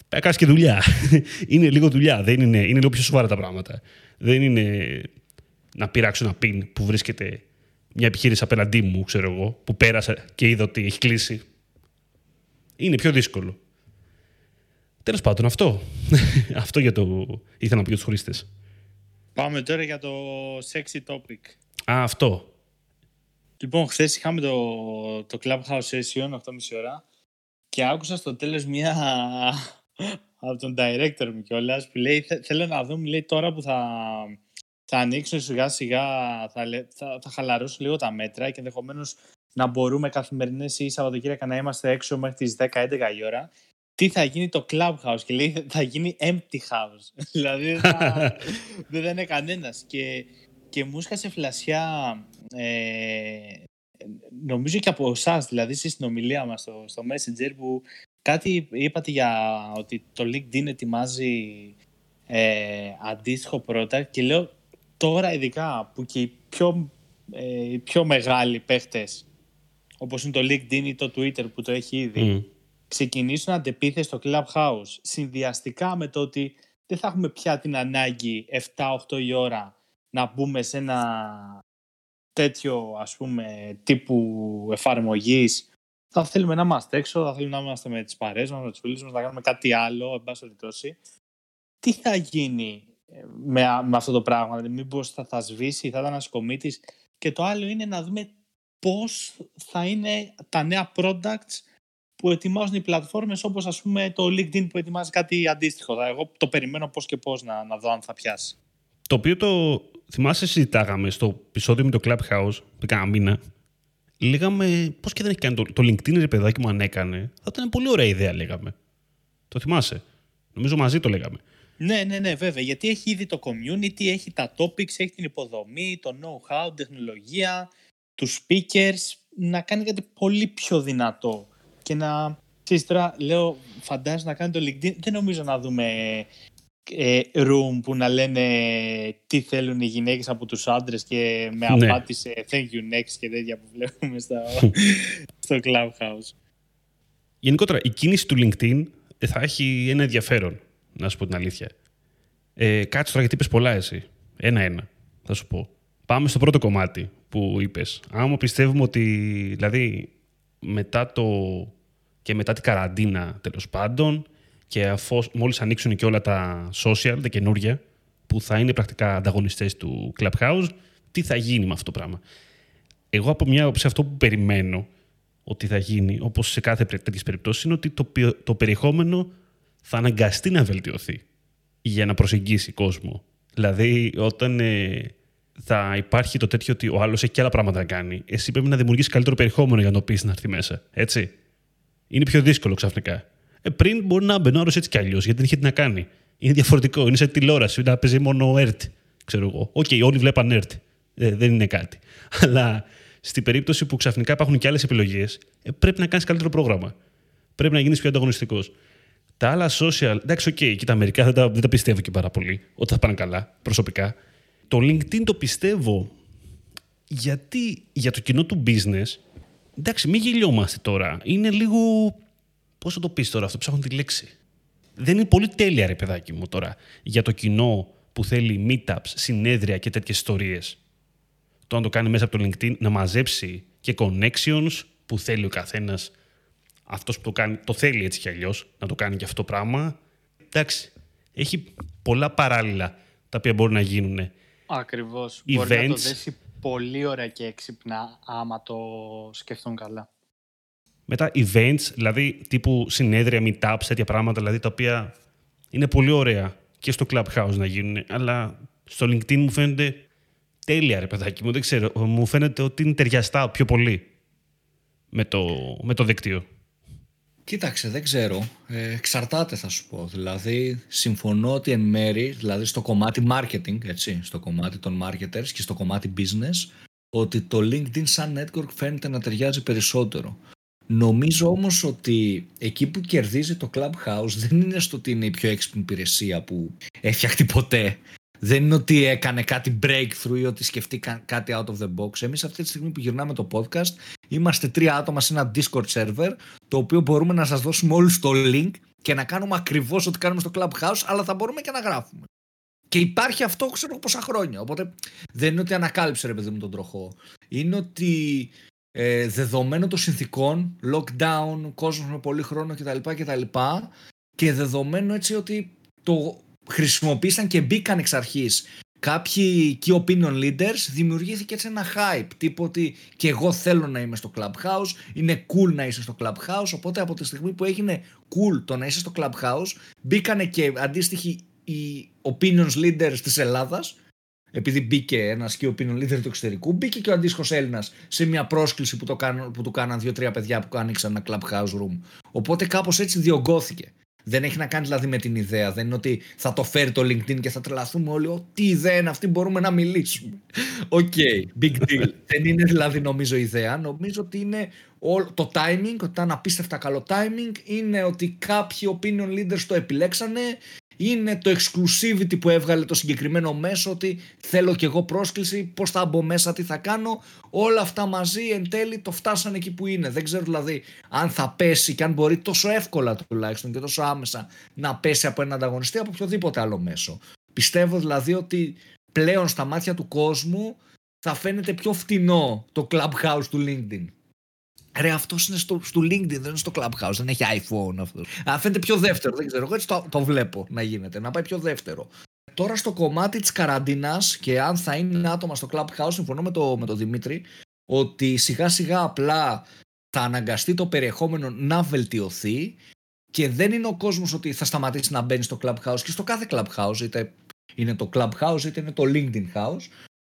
Κάνεις και δουλειά. είναι λίγο δουλειά. Δεν είναι, είναι λίγο πιο σοβαρά τα πράγματα. Δεν είναι να πειράξω ένα πιν που βρίσκεται μια επιχείρηση απέναντί μου, ξέρω εγώ, που πέρασα και είδα ότι έχει κλείσει. Είναι πιο δύσκολο. Τέλος πάντων, αυτό. αυτό για το. ήθελα να πω για τους χρήστες. Πάμε τώρα για το sexy topic. Α, αυτό. Λοιπόν, χθες είχαμε το, το Clubhouse Session, 8.30 ώρα, και άκουσα στο τέλος μια από τον director μου κιόλας που λέει θέλω να δούμε λέει, τώρα που θα θα ανοίξουν σιγά σιγά, θα, θα, θα χαλαρώσουν λίγο τα μέτρα και ενδεχομένως να μπορούμε καθημερινές ή Σαββατοκύριακα να είμαστε έξω μέχρι τις 10-11 η ώρα. Τι θα γίνει το clubhouse; Και λέει θα γίνει empty house. δηλαδή θα, δεν θα είναι κανένας. Και, και μου σε φλασιά, ε, νομίζω και από εσάς, δηλαδή στη συνομιλία μας στο, στο Messenger που κάτι είπατε για ότι το LinkedIn ετοιμάζει ε, αντίστοιχο product και λέω τώρα ειδικά που και οι πιο, ε, πιο μεγάλοι παίχτες όπως είναι το LinkedIn ή το Twitter που το έχει ήδη mm. Ξεκινήσουν αντεπίθεση στο Clubhouse συνδυαστικά με το ότι δεν θα έχουμε πια την ανάγκη 7-8 η ώρα να μπούμε σε ένα τέτοιο ας πούμε τύπου εφαρμογής θα θέλουμε να είμαστε έξω, θα θέλουμε να είμαστε με τις παρέες μας, με τους φίλους μας, να κάνουμε κάτι άλλο, εν πάση Τι θα γίνει με, με αυτό το πράγμα. Δηλαδή, μήπως θα, θα σβήσει, θα ήταν ένας κομίτης. Και το άλλο είναι να δούμε πώς θα είναι τα νέα products που ετοιμάζουν οι πλατφόρμες όπως ας πούμε το LinkedIn που ετοιμάζει κάτι αντίστοιχο. Εγώ το περιμένω πώς και πώς να, να δω αν θα πιάσει. Το οποίο το θυμάσαι συζητάγαμε στο επεισόδιο με το Clubhouse πριν κάνα μήνα. Λέγαμε πώς και δεν έχει κάνει το, το LinkedIn ρε παιδάκι μου αν έκανε. Θα ήταν πολύ ωραία ιδέα λέγαμε. Το θυμάσαι; Νομίζω μαζί το λέγαμε. Ναι, ναι, ναι, βέβαια. Γιατί έχει ήδη το community, έχει τα topics, έχει την υποδομή, το know-how, τεχνολογία, τους speakers, να κάνει κάτι πολύ πιο δυνατό. Και να, ξέρεις τώρα, λέω, φαντάζεσαι να κάνει το LinkedIn, δεν νομίζω να δούμε ε, room που να λένε τι θέλουν οι γυναίκες από τους άντρες και με ναι. απάντησε thank you next και τέτοια που βλέπουμε στο, στο Clubhouse. Γενικότερα, η κίνηση του LinkedIn θα έχει ένα ενδιαφέρον να σου πω την αλήθεια. Ε, κάτσε τώρα γιατί είπες πολλά εσύ. Ένα-ένα, θα σου πω. Πάμε στο πρώτο κομμάτι που είπες. Άμα πιστεύουμε ότι, δηλαδή, μετά το και μετά την καραντίνα τέλος πάντων και αφού μόλις ανοίξουν και όλα τα social, τα καινούργια, που θα είναι πρακτικά ανταγωνιστές του Clubhouse, τι θα γίνει με αυτό το πράγμα. Εγώ από μια άποψη αυτό που περιμένω ότι θα γίνει, όπως σε κάθε τέτοιες περιπτώσεις, είναι ότι το, το περιεχόμενο θα αναγκαστεί να βελτιωθεί για να προσεγγίσει κόσμο. Δηλαδή, όταν ε, θα υπάρχει το τέτοιο ότι ο άλλος έχει και άλλα πράγματα να κάνει, εσύ πρέπει να δημιουργήσεις καλύτερο περιεχόμενο για να τον πείσεις να έρθει μέσα. Έτσι. Είναι πιο δύσκολο ξαφνικά. Ε, πριν μπορεί να μπαίνει ο έτσι κι αλλιώς, γιατί δεν είχε τι να κάνει. Είναι διαφορετικό. Είναι σε τηλεόραση. Να παίζει μόνο ΕΡΤ. Ξέρω εγώ. OK, okay, όλοι βλέπαν ΕΡΤ. Ε, δεν είναι κάτι. Αλλά στην περίπτωση που ξαφνικά υπάρχουν και άλλες επιλογές, ε, πρέπει να κάνεις καλύτερο πρόγραμμα. Πρέπει να γίνεις πιο ανταγωνιστικός. Τα άλλα social. Εντάξει, OK, okay, και τα μερικά δεν τα, δεν τα πιστεύω και πάρα πολύ ότι θα πάνε καλά προσωπικά. Το LinkedIn το πιστεύω γιατί για το κοινό του business. Εντάξει, μην γελιόμαστε τώρα. Είναι λίγο. Πώς θα το πεις τώρα, αυτό ψάχνω τη λέξη. Δεν είναι πολύ τέλεια, ρε παιδάκι μου τώρα, για το κοινό που θέλει meetups, συνέδρια και τέτοιες ιστορίες. Το να το κάνει μέσα από το LinkedIn, να μαζέψει και connections που θέλει ο καθένας. Αυτός που το κάνει, το θέλει έτσι κι αλλιώς, να το κάνει και αυτό το πράγμα. Εντάξει, έχει πολλά παράλληλα τα οποία μπορούν να γίνουν. Ακριβώς. Μπορεί να το δέσει πολύ ωραία και έξυπνα άμα το σκεφτούν καλά. Μετά events, δηλαδή τύπου συνέδρια, meetups, τέτοια πράγματα, δηλαδή τα οποία είναι πολύ ωραία και στο Clubhouse να γίνουν, αλλά στο LinkedIn μου φαίνεται τέλεια, ρε παιδάκι μου. Δεν ξέρω, μου φαίνεται ότι είναι ταιριαστά πιο πολύ με το, με το δικτύο. Κοίταξε, δεν ξέρω. Ε, εξαρτάται θα σου πω. Δηλαδή, συμφωνώ ότι εν μέρη, δηλαδή στο κομμάτι marketing, έτσι, στο κομμάτι των marketers και στο κομμάτι business, ότι το LinkedIn σαν network φαίνεται να ταιριάζει περισσότερο. Νομίζω όμως ότι εκεί που κερδίζει το Clubhouse δεν είναι στο ότι είναι η πιο έξυπνη υπηρεσία που έφτιαχτη ποτέ. Δεν είναι ότι έκανε κάτι breakthrough ή ότι σκεφτεί κάτι out of the box. Εμείς αυτή τη στιγμή που γυρνάμε το podcast είμαστε τρία άτομα σε ένα Discord server το οποίο μπορούμε να σας δώσουμε όλους το link και να κάνουμε ακριβώς ό,τι κάνουμε στο Clubhouse αλλά θα μπορούμε και να γράφουμε. Και υπάρχει αυτό ξέρω πόσα χρόνια. Οπότε δεν είναι ότι ανακάλυψε ρε παιδί μου τον τροχό. Είναι ότι ε, δεδομένου των συνθήκων, lockdown, κόσμος με πολύ χρόνο κτλ. κτλ και δεδομένου έτσι ότι το χρησιμοποίησαν και μπήκαν εξ αρχής κάποιοι key opinion leaders δημιουργήθηκε έτσι ένα hype τύπου ότι και εγώ θέλω να είμαι στο clubhouse είναι cool να είσαι στο clubhouse οπότε από τη στιγμή που έγινε cool το να είσαι στο clubhouse μπήκανε και αντίστοιχοι οι opinions leaders της Ελλάδας επειδή μπήκε ένας key opinion leader του εξωτερικού, μπήκε και ο αντίστοιχος Έλληνας σε μια πρόσκληση που, το κάνουν, που του κάναν δύο-τρία παιδιά που άνοιξαν ένα clubhouse room. Οπότε κάπως έτσι διογκώθηκε. Δεν έχει να κάνει δηλαδή με την ιδέα. Δεν είναι ότι θα το φέρει το LinkedIn και θα τρελαθούμε όλοι. τι ιδέα είναι αυτή, μπορούμε να μιλήσουμε. OK, okay, big deal. Δεν είναι δηλαδή νομίζω ιδέα. Νομίζω ότι είναι το timing, ότι ήταν απίστευτα καλό timing. Είναι ότι κάποιοι opinion leaders το επιλέξανε είναι το exclusivity που έβγαλε το συγκεκριμένο μέσο ότι θέλω κι εγώ πρόσκληση, πώς θα μπω μέσα, τι θα κάνω. Όλα αυτά μαζί εν τέλει το φτάσανε εκεί που είναι. Δεν ξέρω δηλαδή αν θα πέσει και αν μπορεί τόσο εύκολα τουλάχιστον και τόσο άμεσα να πέσει από έναν ανταγωνιστή από οποιοδήποτε άλλο μέσο. Πιστεύω δηλαδή ότι πλέον στα μάτια του κόσμου θα φαίνεται πιο φτηνό το clubhouse του LinkedIn. Ρε, αυτός είναι στο, στο LinkedIn, δεν είναι στο Clubhouse, δεν έχει iPhone αυτός. Α, φαίνεται πιο δεύτερο, δεν ξέρω. Εγώ έτσι το, το βλέπω να γίνεται, να πάει πιο δεύτερο. Τώρα στο κομμάτι της καραντίνας και αν θα είναι άτομα στο Clubhouse, συμφωνώ με τον με το Δημήτρη, ότι σιγά σιγά απλά θα αναγκαστεί το περιεχόμενο να βελτιωθεί και δεν είναι ο κόσμος ότι θα σταματήσει να μπαίνει στο Clubhouse και στο κάθε Clubhouse, είτε είναι το Clubhouse είτε είναι το LinkedIn House,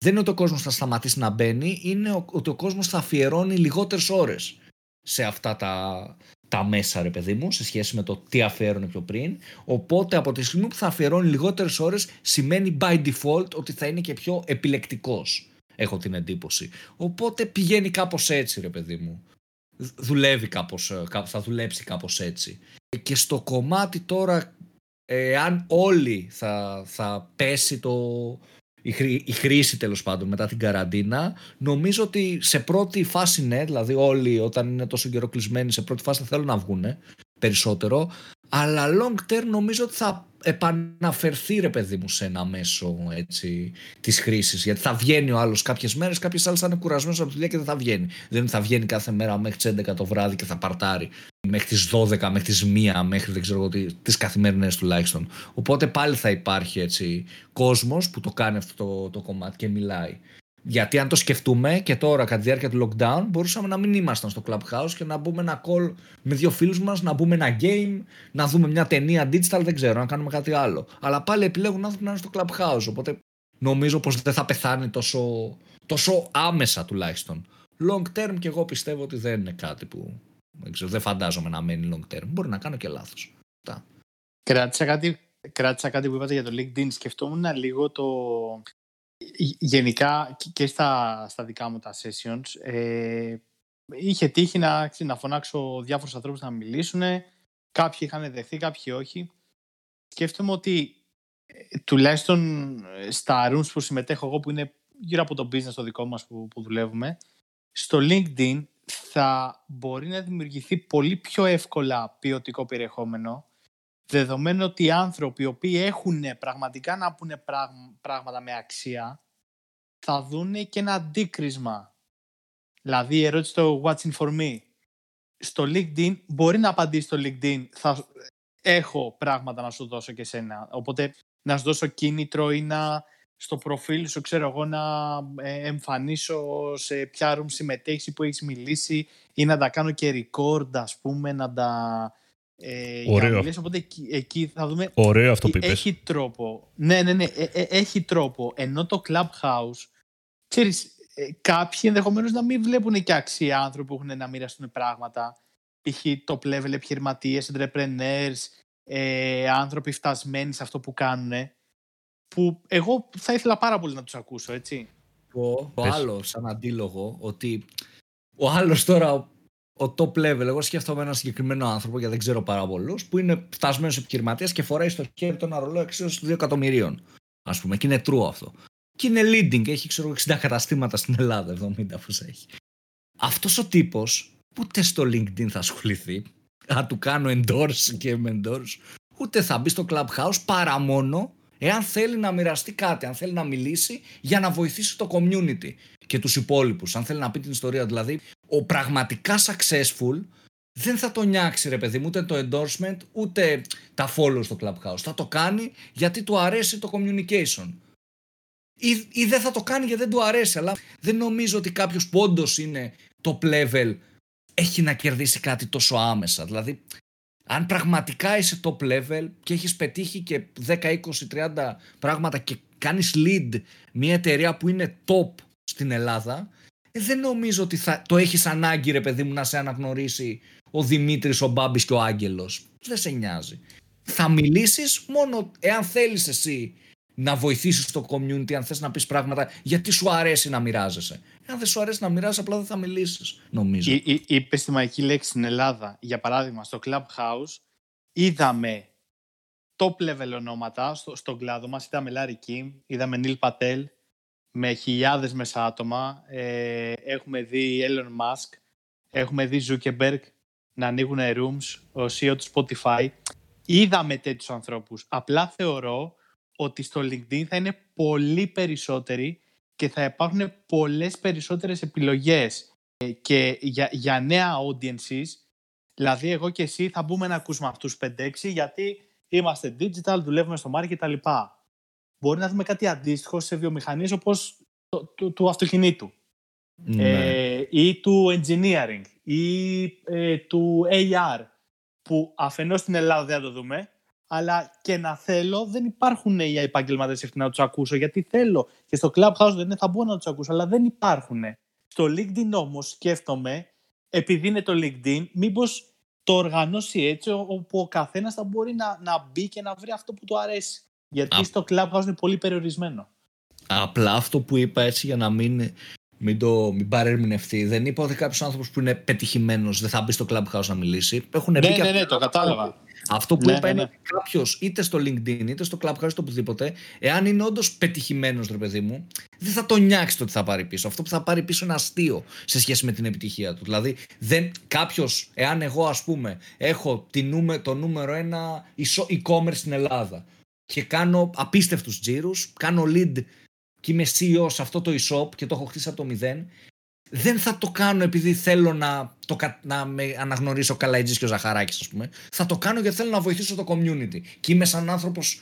δεν είναι ότι ο κόσμος θα σταματήσει να μπαίνει, είναι ότι ο κόσμος θα αφιερώνει λιγότερες ώρες σε αυτά τα, τα μέσα, ρε παιδί μου, σε σχέση με το τι αφιέρωνε πιο πριν. Οπότε από τη στιγμή που θα αφιερώνει λιγότερες ώρες, σημαίνει by default ότι θα είναι και πιο επιλεκτικός, έχω την εντύπωση. Οπότε πηγαίνει κάπως έτσι, ρε παιδί μου. Δουλεύει κάπως, ε, θα δουλέψει κάπως έτσι. Και στο κομμάτι τώρα, αν όλοι θα, θα πέσει το, η, χρήση τέλος πάντων μετά την καραντίνα. Νομίζω ότι σε πρώτη φάση ναι, δηλαδή όλοι όταν είναι τόσο καιρό κλεισμένοι σε πρώτη φάση θα θέλουν να βγουν περισσότερο. Αλλά long term νομίζω ότι θα επαναφερθεί ρε παιδί μου σε ένα μέσο έτσι, της χρήσης. Γιατί θα βγαίνει ο άλλος κάποιες μέρες κάποιες άλλες θα είναι κουρασμένος από τη δουλειά και δεν θα βγαίνει. Δεν θα βγαίνει κάθε μέρα μέχρι τις 11 το βράδυ και θα παρτάρει. Μέχρι τις 12, μέχρι τις 1 μέχρι δεν ξέρω τι, τις καθημερινές τουλάχιστον. Οπότε πάλι θα υπάρχει έτσι κόσμος που το κάνει αυτό το, το κομμάτι και μιλάει Γιατί αν το σκεφτούμε και τώρα κατά τη διάρκεια του lockdown μπορούσαμε να μην ήμασταν στο Clubhouse και να μπούμε ένα call με δύο φίλους μας, να μπούμε ένα game, να δούμε μια ταινία digital, δεν ξέρω, να κάνουμε κάτι άλλο. Αλλά πάλι επιλέγουν άνθρωποι να είναι στο Clubhouse, οπότε νομίζω πως δεν θα πεθάνει τόσο, τόσο άμεσα τουλάχιστον. Long term και εγώ πιστεύω ότι δεν είναι κάτι που δεν, ξέρω, δεν φαντάζομαι να μένει long term. Μπορεί να κάνω και λάθος. Κράτησα κάτι, κράτησα κάτι που είπατε για το LinkedIn. Σκεφτόμουν λίγο το, γενικά και στα, στα δικά μου τα sessions ε, είχε τύχει να, να φωνάξω διάφορους ανθρώπους να μιλήσουν. Κάποιοι είχαν δεχθεί, κάποιοι όχι. Σκέφτομαι ότι ε, τουλάχιστον ε, στα rooms που συμμετέχω εγώ που είναι γύρω από το business το δικό μας που, που δουλεύουμε στο LinkedIn θα μπορεί να δημιουργηθεί πολύ πιο εύκολα ποιοτικό περιεχόμενο δεδομένου ότι οι άνθρωποι οι οποίοι έχουν πραγματικά να πούνε πράγματα με αξία θα δουν και ένα αντίκρισμα. Δηλαδή η ερώτηση στο What's in for me. Στο LinkedIn μπορεί να απαντήσει στο LinkedIn θα έχω πράγματα να σου δώσω και σένα. Οπότε να σου δώσω κίνητρο ή να στο προφίλ σου ξέρω εγώ να ε, εμφανίσω σε ποια room συμμετέχεις που έχεις μιλήσει ή να τα κάνω και record ας πούμε να τα ε, Ωραίο. Για οπότε εκεί, εκεί, θα δούμε. Ωραίο αυτό που είπες. Έχει τρόπο. Ναι, ναι, ναι. Ε, ε, έχει τρόπο. Ενώ το Clubhouse, ξέρεις, ε, κάποιοι ενδεχομένως να μην βλέπουν και αξία άνθρωποι που έχουν να μοιραστούν πράγματα. Π.χ. το level επιχειρηματίες, entrepreneurs, ε, άνθρωποι φτασμένοι σε αυτό που κάνουν. Που εγώ θα ήθελα πάρα πολύ να τους ακούσω, έτσι. Ο, ο άλλο, σαν αντίλογο, ότι ο άλλος τώρα ο top level. Εγώ σκέφτομαι ένα συγκεκριμένο άνθρωπο, γιατί δεν ξέρω πάρα πολλού, που είναι φτασμένος επιχειρηματίας και φοράει στο χέρι του ένα ρολό αξίωση 2 εκατομμυρίων. Α πούμε, και είναι true αυτό. Και είναι leading, έχει ξέρω 60 καταστήματα στην Ελλάδα, 70 που έχει. Αυτός ο τύπος ούτε στο LinkedIn θα ασχοληθεί, θα του κάνω endorse και με endorse, ούτε θα μπει στο Clubhouse παρά μόνο εάν θέλει να μοιραστεί κάτι, αν θέλει να μιλήσει για να βοηθήσει το community και τους υπόλοιπους, αν θέλει να πει την ιστορία. Δηλαδή, ο πραγματικά successful δεν θα το νιάξει ρε παιδί μου ούτε το endorsement ούτε τα follow στο Clubhouse. Θα το κάνει γιατί του αρέσει το communication. Ή, ή δεν θα το κάνει γιατί δεν του αρέσει, αλλά δεν νομίζω ότι κάποιος πόντος είναι top level έχει να κερδίσει κάτι τόσο άμεσα. Δηλαδή, αν πραγματικά είσαι top level και έχεις πετύχει και 10, 20, 30 πράγματα και κάνεις lead μια εταιρεία που είναι top στην Ελλάδα, ε, δεν νομίζω ότι θα το έχεις ανάγκη ρε παιδί μου να σε αναγνωρίσει ο Δημήτρης, ο Μπάμπης και ο Άγγελος. Δεν σε νοιάζει. Θα μιλήσεις μόνο εάν θέλεις εσύ να βοηθήσεις το community, αν θες να πεις πράγματα, γιατί σου αρέσει να μοιράζεσαι. Αν δεν σου αρέσει να μοιράζεσαι, απλά δεν θα μιλήσεις, νομίζω. Είπες στη μαγική λέξη στην Ελλάδα, για παράδειγμα, στο Clubhouse, είδαμε top level ονόματα στο, στον κλάδο μας. Είδαμε Larry Kim, είδαμε Neil Patel, με χιλιάδες μέσα άτομα. Ε, έχουμε δει Elon Musk, έχουμε δει Zuckerberg να ανοίγουν rooms, ο CEO του Spotify. Είδαμε τέτοιους ανθρώπους. Απλά θεωρώ ότι στο LinkedIn θα είναι πολύ περισσότεροι και θα υπάρχουν πολλές περισσότερες επιλογές ε, και για, για νέα audiences, δηλαδή εγώ και εσύ θα μπούμε να ακούσουμε αυτούς 5-6 γιατί είμαστε digital, δουλεύουμε στο market κτλ μπορεί να δούμε κάτι αντίστοιχο σε βιομηχανίες όπως το, το, του αυτοκινήτου ναι. ε, ή του engineering ή ε, του AR που αφενός στην Ελλάδα δεν θα το δούμε αλλά και να θέλω δεν υπάρχουν οι επαγγελματίες ευθύ να τους ακούσω γιατί θέλω και στο Clubhouse δεν θα μπορώ να τους ακούσω αλλά δεν υπάρχουν. Στο LinkedIn όμως σκέφτομαι επειδή είναι το LinkedIn μήπως το οργανώσει έτσι όπου ο καθένας θα μπορεί να, να μπει και να βρει αυτό που του αρέσει. Γιατί Α... στο Clubhouse είναι πολύ περιορισμένο. Απλά αυτό που είπα έτσι για να μην, μην, το, μην παρερμηνευτεί. Δεν είπα ότι κάποιος άνθρωπος που είναι πετυχημένος δεν θα μπει στο Clubhouse να μιλήσει. Έχουν ναι, ναι, ναι, το κατάλαβα. Αυτό που ναι, είπα ναι, είναι ναι. κάποιος είτε στο LinkedIn είτε στο Clubhouse είτε οπουδήποτε, εάν είναι όντως πετυχημένος, ρε παιδί μου, δεν θα το νιάξει το ότι θα πάρει πίσω. Αυτό που θα πάρει πίσω είναι αστείο σε σχέση με την επιτυχία του. Δηλαδή, κάποιος, εάν εγώ ας πούμε έχω το νούμερο ένα e-commerce στην Ελλάδα και κάνω απίστευτους τζίρους, κάνω lead και είμαι CEO σε αυτό το e-shop και το έχω χτίσει από το μηδέν, δεν θα το κάνω επειδή θέλω να, το, να με αναγνωρίσω καλά και ο Ζαχαράκης ας πούμε. Θα το κάνω γιατί θέλω να βοηθήσω το community. Και είμαι σαν άνθρωπος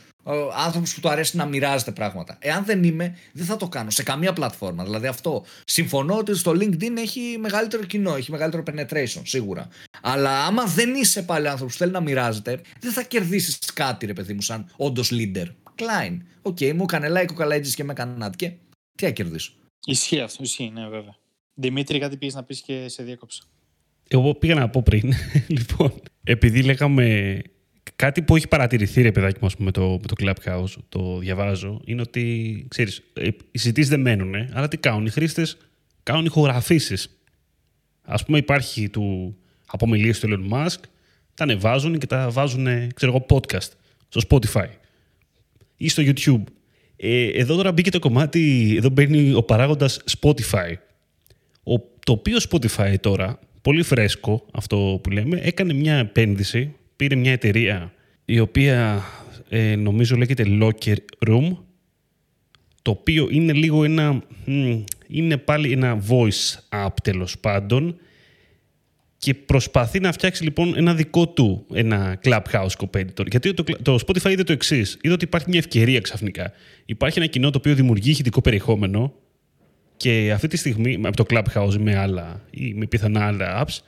άνθρωπος που του αρέσει να μοιράζεται πράγματα. Εάν δεν είμαι, δεν θα το κάνω σε καμία πλατφόρμα. Δηλαδή αυτό. Συμφωνώ ότι στο LinkedIn έχει μεγαλύτερο κοινό, έχει μεγαλύτερο penetration, σίγουρα. Αλλά άμα δεν είσαι πάλι άνθρωπος που θέλει να μοιράζεται, δεν θα κερδίσεις κάτι, ρε παιδί μου, σαν όντως leader. Klein. OK, okay, μου έκανε like ο καλέτζης και με έκανε Τι θα κερδίσω. Ισχύει αυτό, ισχύει, ναι, βέβαια. Δημήτρη, κάτι πήγες να πεις και σε διέκοψα. Εγώ πήγα να πω πριν, λοιπόν, επειδή λέγαμε κάτι που έχει παρατηρηθεί, ρε παιδάκι μου, με το, με το Clubhouse, το διαβάζω, είναι ότι, ξέρεις, ε, οι συζητήσεις δεν μένουν, αλλά τι κάνουν, οι χρήστες κάνουν ηχογραφήσεις. Ας πούμε υπάρχει του απομιλίες του Elon Musk, τα ανεβάζουν και τα βάζουν, ξέρω εγώ, podcast στο Spotify ή στο YouTube. Ε, εδώ τώρα μπήκε το κομμάτι, εδώ μπαίνει ο παράγοντας Spotify. Ο, το οποίο Spotify τώρα, πολύ φρέσκο αυτό που λέμε, έκανε μια επένδυση πήρε μια εταιρεία η οποία ε, νομίζω λέγεται Locker Room το οποίο είναι λίγο ένα είναι πάλι ένα voice app τέλος πάντων και προσπαθεί να φτιάξει λοιπόν ένα δικό του ένα clubhouse competitor. Γιατί το, το Spotify είδε το εξής. Είδε ότι υπάρχει μια ευκαιρία ξαφνικά. Υπάρχει ένα κοινό το οποίο δημιουργεί ηχητικό περιεχόμενο και αυτή τη στιγμή από το clubhouse με άλλα ή με πιθανά άλλα apps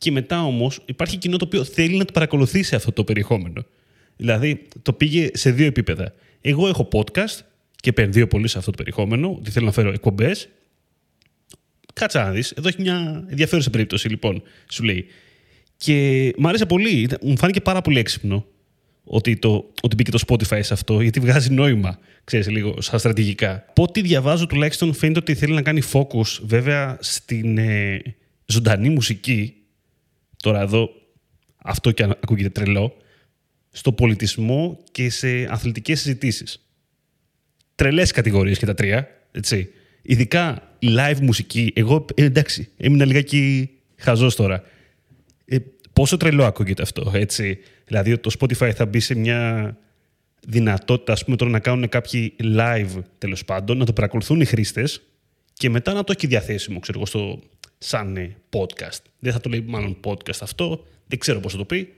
και μετά όμως υπάρχει κοινό το οποίο θέλει να το παρακολουθήσει αυτό το περιεχόμενο. Δηλαδή το πήγε σε δύο επίπεδα. Εγώ έχω podcast και επενδύω πολύ σε αυτό το περιεχόμενο, ότι θέλω να φέρω εκπομπές. Κάτσα να δεις. Εδώ έχει μια ενδιαφέρουσα περίπτωση, λοιπόν, σου λέει. Και μου άρεσε πολύ. Μου φάνηκε πάρα πολύ έξυπνο ότι, το, ότι μπήκε το Spotify σε αυτό, γιατί βγάζει νόημα, ξέρεις, λίγο σαν στρατηγικά. Από ό,τι διαβάζω τουλάχιστον φαίνεται ότι θέλει να κάνει focus, βέβαια, στην ε, ζωντανή μουσική, τώρα εδώ αυτό και ακούγεται τρελό, στο πολιτισμό και σε αθλητικές συζητήσεις. Τρελές κατηγορίες και τα τρία, έτσι. Ειδικά live μουσική. Εγώ, ε, εντάξει, έμεινα λιγάκι χαζός τώρα. Ε, πόσο τρελό ακούγεται αυτό, έτσι. Δηλαδή, το Spotify θα μπει σε μια δυνατότητα, ας πούμε, τώρα να κάνουν κάποιοι live, τέλος πάντων, να το παρακολουθούν οι χρήστες και μετά να το έχει διαθέσιμο, ξέρω εγώ, στο, σαν ε, podcast. Δεν θα το λέει μάλλον podcast αυτό, δεν ξέρω πώς θα το πει.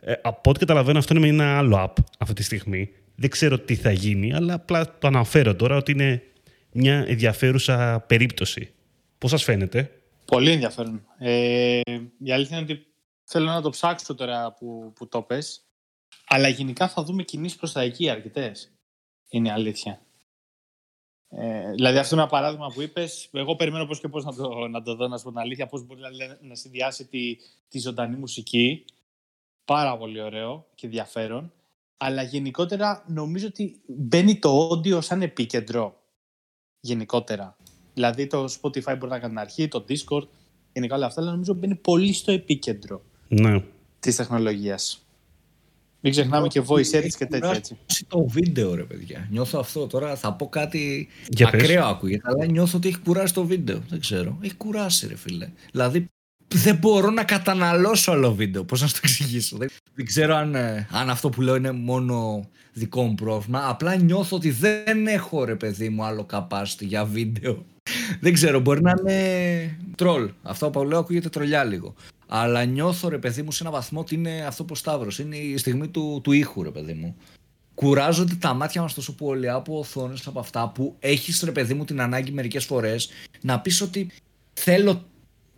Ε, από ό,τι καταλαβαίνω αυτό είναι με ένα άλλο app αυτή τη στιγμή. Δεν ξέρω τι θα γίνει, αλλά απλά το αναφέρω τώρα ότι είναι μια ενδιαφέρουσα περίπτωση. Πώς σας φαίνεται; Πολύ ενδιαφέρον. Ε, η αλήθεια είναι ότι θέλω να το ψάξω τώρα που, που το πες. Αλλά γενικά θα δούμε κινήσεις προς τα εκεί αρκετές. Είναι αλήθεια. Ε, δηλαδή, αυτό είναι ένα παράδειγμα που είπες. Εγώ περιμένω πώς και πώς να το, να το δω, να σου πω την αλήθεια, πώς μπορεί να, να συνδυάσει τη, τη ζωντανή μουσική. Πάρα πολύ ωραίο και ενδιαφέρον. Αλλά γενικότερα νομίζω ότι μπαίνει το audio σαν επίκεντρο. Γενικότερα. Δηλαδή το Spotify μπορεί να κάνει την αρχή, το Discord, γενικά όλα αυτά, αλλά νομίζω μπαίνει πολύ στο επίκεντρο ναι. της τεχνολογίας. Μην ξεχνάμε και voice edits και τέτοια έτσι. το βίντεο ρε παιδιά. Νιώθω αυτό τώρα. Θα πω κάτι Για ακραίο ακούγεται, αλλά νιώθω ότι έχει κουράσει το βίντεο. Δεν ξέρω. Έχει κουράσει ρε φίλε. Δηλαδή δεν μπορώ να καταναλώσω άλλο βίντεο. Πώς να σου το εξηγήσω; Δεν, ξέρω αν, ε, αν αυτό που λέω είναι μόνο δικό μου πρόβλημα. Απλά νιώθω ότι δεν έχω ρε παιδί μου άλλο capacity για βίντεο. δεν ξέρω, μπορεί να είναι τρόλ. Αυτό που λέω ακούγεται τρολιά λίγο. Αλλά νιώθω ρε παιδί μου σε ένα βαθμό ότι είναι αυτό που Σταύρος. Είναι η στιγμή του, του ήχου, ρε παιδί μου. Κουράζονται τα μάτια μας τόσο πολύ από οθόνες από αυτά που έχεις ρε παιδί μου την ανάγκη μερικές φορές να πεις ότι θέλω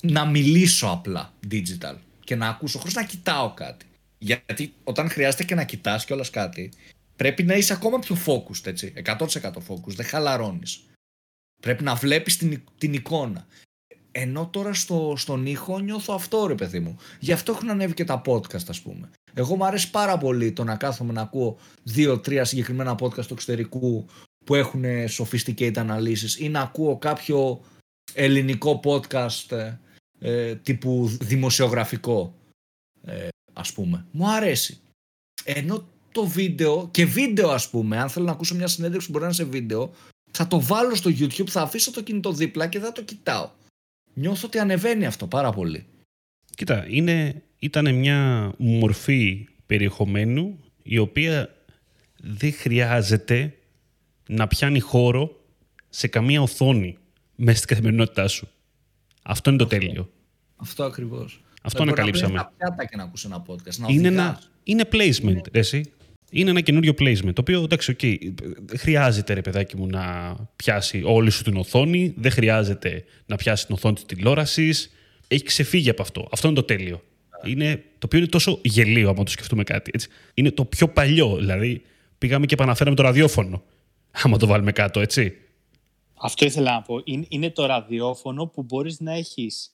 να μιλήσω απλά digital και να ακούσω χωρίς να κοιτάω κάτι. Γιατί όταν χρειάζεται και να κοιτάς κιόλας κάτι, πρέπει να είσαι ακόμα πιο focused, έτσι. 100% focused, δεν χαλαρώνεις. Πρέπει να βλέπεις την, την εικόνα. Ενώ τώρα στο, στον ήχο νιώθω αυτό ρε παιδί μου. Γι' αυτό έχουν ανέβει και τα podcast ας πούμε. Εγώ μου αρέσει πάρα πολύ το να κάθομαι να ακούω δύο-τρία συγκεκριμένα podcast του εξωτερικού που έχουν sophisticated αναλύσεις ή να ακούω κάποιο ελληνικό podcast ε, ε, τύπου δημοσιογραφικό ε, ας πούμε. Μου αρέσει. Ενώ το βίντεο και βίντεο ας πούμε, αν θέλω να ακούσω μια συνέντευξη που μπορεί να είναι σε βίντεο, θα το βάλω στο YouTube, θα αφήσω το κινητό δίπλα και θα το κοιτάω νιώθω ότι ανεβαίνει αυτό πάρα πολύ. Κοίτα, είναι, ήταν μια μορφή περιεχομένου η οποία δεν χρειάζεται να πιάνει χώρο σε καμία οθόνη μέσα στην καθημερινότητά σου. Αυτό είναι το τέλειο. Αυτό ακριβώς. Αυτό ανακαλύψαμε. Να πιάτα και να ακούσει ένα podcast. Να είναι, ένα, είναι placement, εσύ. Είναι ένα καινούριο placement, το οποίο εντάξει, okay, δεν χρειάζεται ρε παιδάκι μου να πιάσει όλη σου την οθόνη, δεν χρειάζεται να πιάσει την οθόνη της τηλεόρασης. Έχει ξεφύγει από αυτό. Αυτό είναι το τέλειο. Είναι, το οποίο είναι τόσο γελίο, άμα το σκεφτούμε κάτι. Έτσι. Είναι το πιο παλιό. Δηλαδή, πήγαμε και επαναφέραμε το ραδιόφωνο. Άμα το βάλουμε κάτω, έτσι. Αυτό ήθελα να πω. Είναι, είναι το ραδιόφωνο που μπορείς να έχεις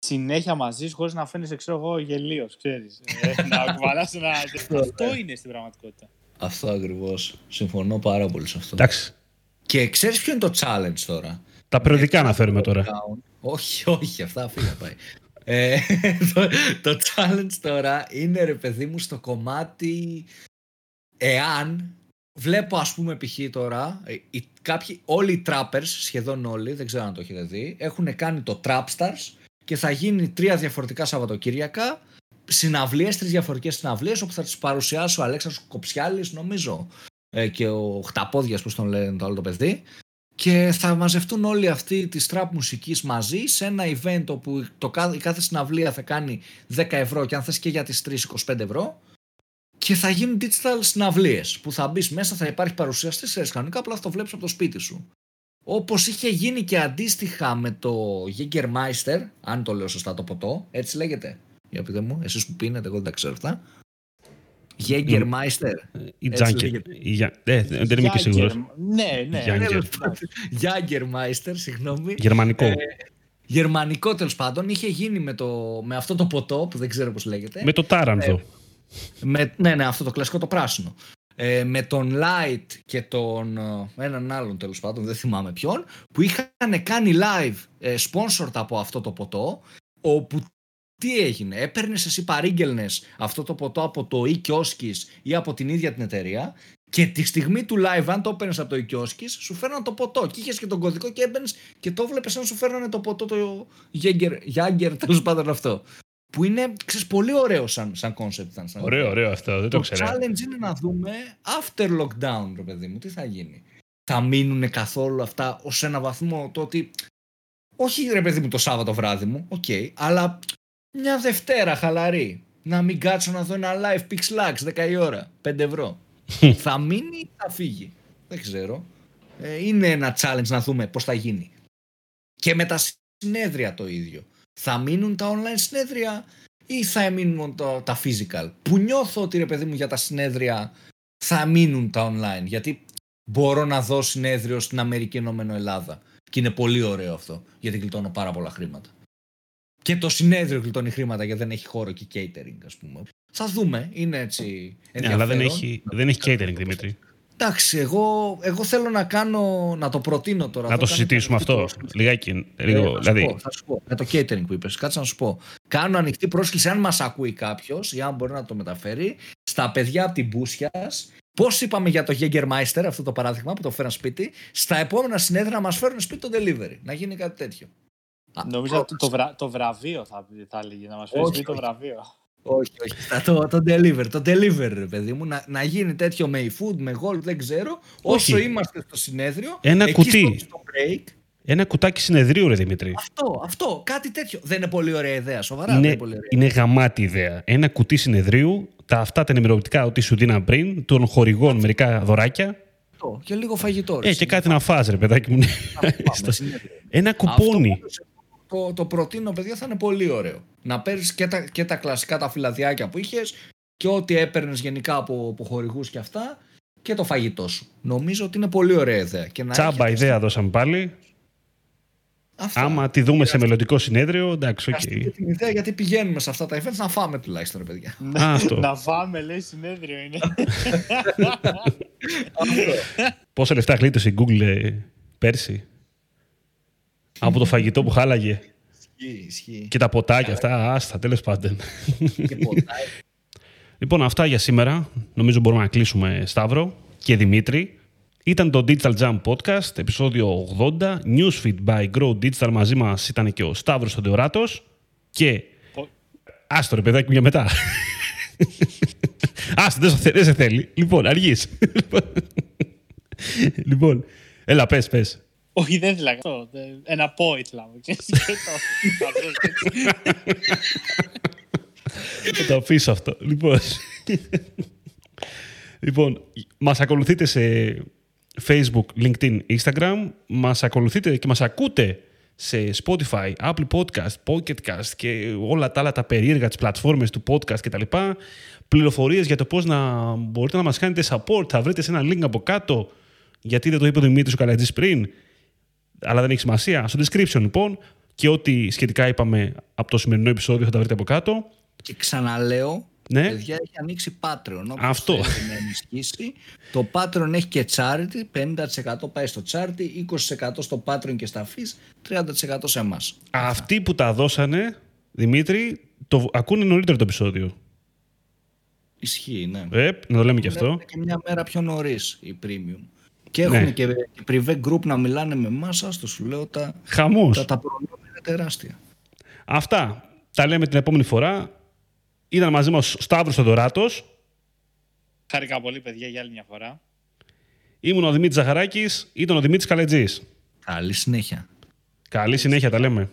συνέχεια μαζί χωρίς να φαίνεσαι, ξέρω εγώ, γελίος. Ε, να κουβαλάς ένα. Αυτό είναι στην πραγματικότητα. Αυτό ακριβώς. Συμφωνώ πάρα πολύ σε αυτό. Εντάξει. Και ξέρεις ποιο είναι το challenge τώρα; Τα περιοδικά να φέρουμε τώρα. Όχι, όχι, αυτά φύγα πάει. Ε, το, το challenge τώρα είναι ρε παιδί μου στο κομμάτι εάν βλέπω ας πούμε π.χ. τώρα ε, οι, κάποιοι, όλοι οι trappers σχεδόν όλοι δεν ξέρω αν το έχετε δει έχουν κάνει το Trapstars και θα γίνει τρία διαφορετικά Σαββατοκύριακα συναυλίες, τρεις διαφορετικές συναυλίες όπου θα τις παρουσιάσει ο Αλέξανδρος Κοψιάλης νομίζω ε, και ο Χταπόδιας που τον λένε το άλλο το παιδί και θα μαζευτούν όλοι αυτοί της trap μουσικής μαζί σε ένα event όπου το, η κάθε συναυλία θα κάνει 10 ευρώ και αν θες και για τις 3 25 ευρώ και θα γίνουν digital συναυλίες που θα μπεις μέσα, θα υπάρχει παρουσιαστής σε κανονικά, απλά θα το βλέπεις από το σπίτι σου. Όπως είχε γίνει και αντίστοιχα με το Jägermeister, αν το λέω σωστά το ποτό, έτσι λέγεται. Για πείτε μου, εσείς που πίνετε, εγώ δεν τα ξέρω αυτά. Jägermeister. Η Τζάνκερ. Δεν είμαι και σίγουρος. Ναι, ναι. Jägermeister, συγγνώμη. Γερμανικό. Ε, γερμανικό τέλος πάντων. Είχε γίνει με, το, με αυτό το ποτό που δεν ξέρω πώς λέγεται. Με το τάρανθο. Ε, με, ναι, ναι, αυτό το κλασικό το πράσινο. Ε, με τον Light και τον έναν άλλον τέλος πάντων, δεν θυμάμαι ποιον, που είχαν κάνει live ε, sponsored από αυτό το ποτό, όπου τι έγινε, έπαιρνες εσύ παρήγγελνες αυτό το ποτό από το e ή από την ίδια την εταιρεία και τη στιγμή του live, αν το έπαιρνες από το e σου φέρναν το ποτό. Και είχες και τον κωδικό και έμπαινες και το βλέπεις αν σου φέρνανε το ποτό, το Jäger, τέλος πάντων αυτό. Που είναι ξέρεις, πολύ ωραίο σαν, σαν concept. Σαν ωραίο, ωραίο αυτό, δεν το, ξέρω. Το challenge είναι να δούμε after lockdown, ρε παιδί μου, τι θα γίνει. Θα μείνουν καθόλου αυτά ως ένα βαθμό το ότι. Όχι ρε παιδί μου το Σάββατο βράδυ μου, ok, okay, αλλά μια Δευτέρα χαλαρή. Να μην κάτσω να δω ένα live Πυξ Λαξ 10 η ώρα, 5 ευρώ. θα μείνει ή θα φύγει; Δεν ξέρω. Ε, είναι ένα challenge να δούμε πώς θα γίνει. Και με τα συνέδρια το ίδιο. Θα μείνουν τα online συνέδρια ή θα μείνουν τα, τα physical; Που νιώθω ότι ρε παιδί μου για τα συνέδρια θα μείνουν τα online. Γιατί μπορώ να δω συνέδριο στην Αμερική Ενωμένο Ελλάδα. Και είναι πολύ ωραίο αυτό. Γιατί γλιτώνω πάρα πολλά χρήματα. Και το συνέδριο γλιτώνει χρήματα γιατί δεν έχει χώρο και catering, ας πούμε. Θα δούμε. Είναι έτσι. Ναι, αλλά δεν έχει, δεν έχει catering, Δημήτρη. Εντάξει, εγώ, εγώ θέλω να κάνω, να το προτείνω τώρα. Να το συζητήσουμε αυτό. Λιγάκι. Λίγο, ε, δηλαδή... θα σου πω. Με το catering που είπες. Κάτσε να σου πω. Κάνω ανοιχτή πρόσκληση, αν μας ακούει κάποιος ή αν μπορεί να το μεταφέρει, στα παιδιά από την Μπούσια. Πώς είπαμε για το Jägermeister, αυτό το παράδειγμα που το φέραν σπίτι, στα επόμενα συνέδρια να μας φέρουν σπίτι το delivery. Να γίνει κάτι τέτοιο. Νομίζω ότι το, βρα... το βραβείο θα, θα έλεγε, να μας φέρει το βραβείο. Όχι, όχι. το, το deliver, το deliver, παιδί μου. Να, να γίνει τέτοιο με food, με gold, δεν ξέρω. Όσο είμαστε στο συνέδριο, ένα εκεί κουτί. Στο, break, ένα κουτάκι συνεδρίου, ρε Δημήτρη. Αυτό, αυτό. Κάτι τέτοιο. Δεν είναι πολύ ωραία ιδέα, σοβαρά. Είναι, είναι, πολύ ωραία. είναι γαμάτη ιδέα. Ένα κουτί συνεδρίου, τα αυτά τα ενημερωτικά ότι σου δίναν πριν, των χορηγών μερικά δωράκια. Και λίγο φαγητό. Ε, και κάτι να φας, ρε παιδάκι μου. Ένα κουπόνι το, το προτείνω, παιδιά, θα είναι πολύ ωραίο. Να παίρνεις και τα, και τα κλασικά τα φυλαδιάκια που είχες και ό,τι έπαιρνες γενικά από, από χορηγούς και αυτά και το φαγητό σου. Νομίζω ότι είναι πολύ ωραία ιδέα. Και να Τσάμπα ιδέα δώσαμε πάλι. Αυτά. Άμα τη δούμε σε μελλοντικό συνέδριο, εντάξει, ok. Okay. την ιδέα γιατί πηγαίνουμε σε αυτά τα events να φάμε τουλάχιστον, παιδιά. Α, αυτό. να φάμε, λέει, συνέδριο είναι. Πόσα λεφτά γλίτωσε η Google ε, πέρσι; Από το φαγητό που χάλαγε. Ισχύει, ισχύει. Και τα ποτάκια αυτά, άστα, τέλος πάντων. λοιπόν, αυτά για σήμερα. Νομίζω μπορούμε να κλείσουμε Σταύρο και Δημήτρη. Ήταν το Digital Jam Podcast, επεισόδιο 80. Newsfeed by Grow Digital. Μαζί μας ήταν και ο Σταύρος Τοντεοράτος. Και... Άστο ρε παιδάκι για μετά. Άστο, δεν σε θέλει. Λοιπόν, αργείς. λοιπόν, έλα πες, πες. Όχι, δεν ήθελα αυτό. Ένα πω ήθελα. Θα το αφήσω αυτό. Λοιπόν. Λοιπόν, μας ακολουθείτε σε Facebook, LinkedIn, Instagram. Μας ακολουθείτε και μας ακούτε σε Spotify, Apple Podcast, Pocket Cast και όλα τα άλλα τα περίεργα τις πλατφόρμες του podcast κτλ. Πληροφορίες για το πώς να μπορείτε να μας κάνετε support. Θα βρείτε σε ένα link από κάτω, γιατί δεν το είπε ο Δημήτρης ο Καλατζής πριν, αλλά δεν έχει σημασία. Στο description λοιπόν και ό,τι σχετικά είπαμε από το σημερινό επεισόδιο θα τα βρείτε από κάτω. Και ξαναλέω, Ναι. παιδιά έχει ανοίξει Patreon. Όποιος Αυτό. θέλει να ενισχύσει. Το Patreon έχει και charity, 50% πάει στο charity, 20% στο Patreon και στα fees, 30% σε εμάς. Αυτοί που τα δώσανε, Δημήτρη, το ακούνε νωρίτερο το επεισόδιο. Ισχύει, ναι. Ε, να το λέμε και αυτό. Βλέπετε και μια μέρα πιο νωρίς η premium. Και έχουν Ναι. και, και privé group να μιλάνε με εμάς. το σου λέω τα, Χαμός. τα, τα προνόμια είναι τεράστια. Αυτά τα λέμε την επόμενη φορά. Ήταν μαζί μας ο Σταύρος Θοδωράτος. Χάρηκα πολύ, παιδιά, για άλλη μια φορά. Ήμουν ο Δημήτρης Ζαχαράκης. Ήταν ο Δημήτρης Καλετζής. Καλή συνέχεια. Καλή συνέχεια, τα λέμε.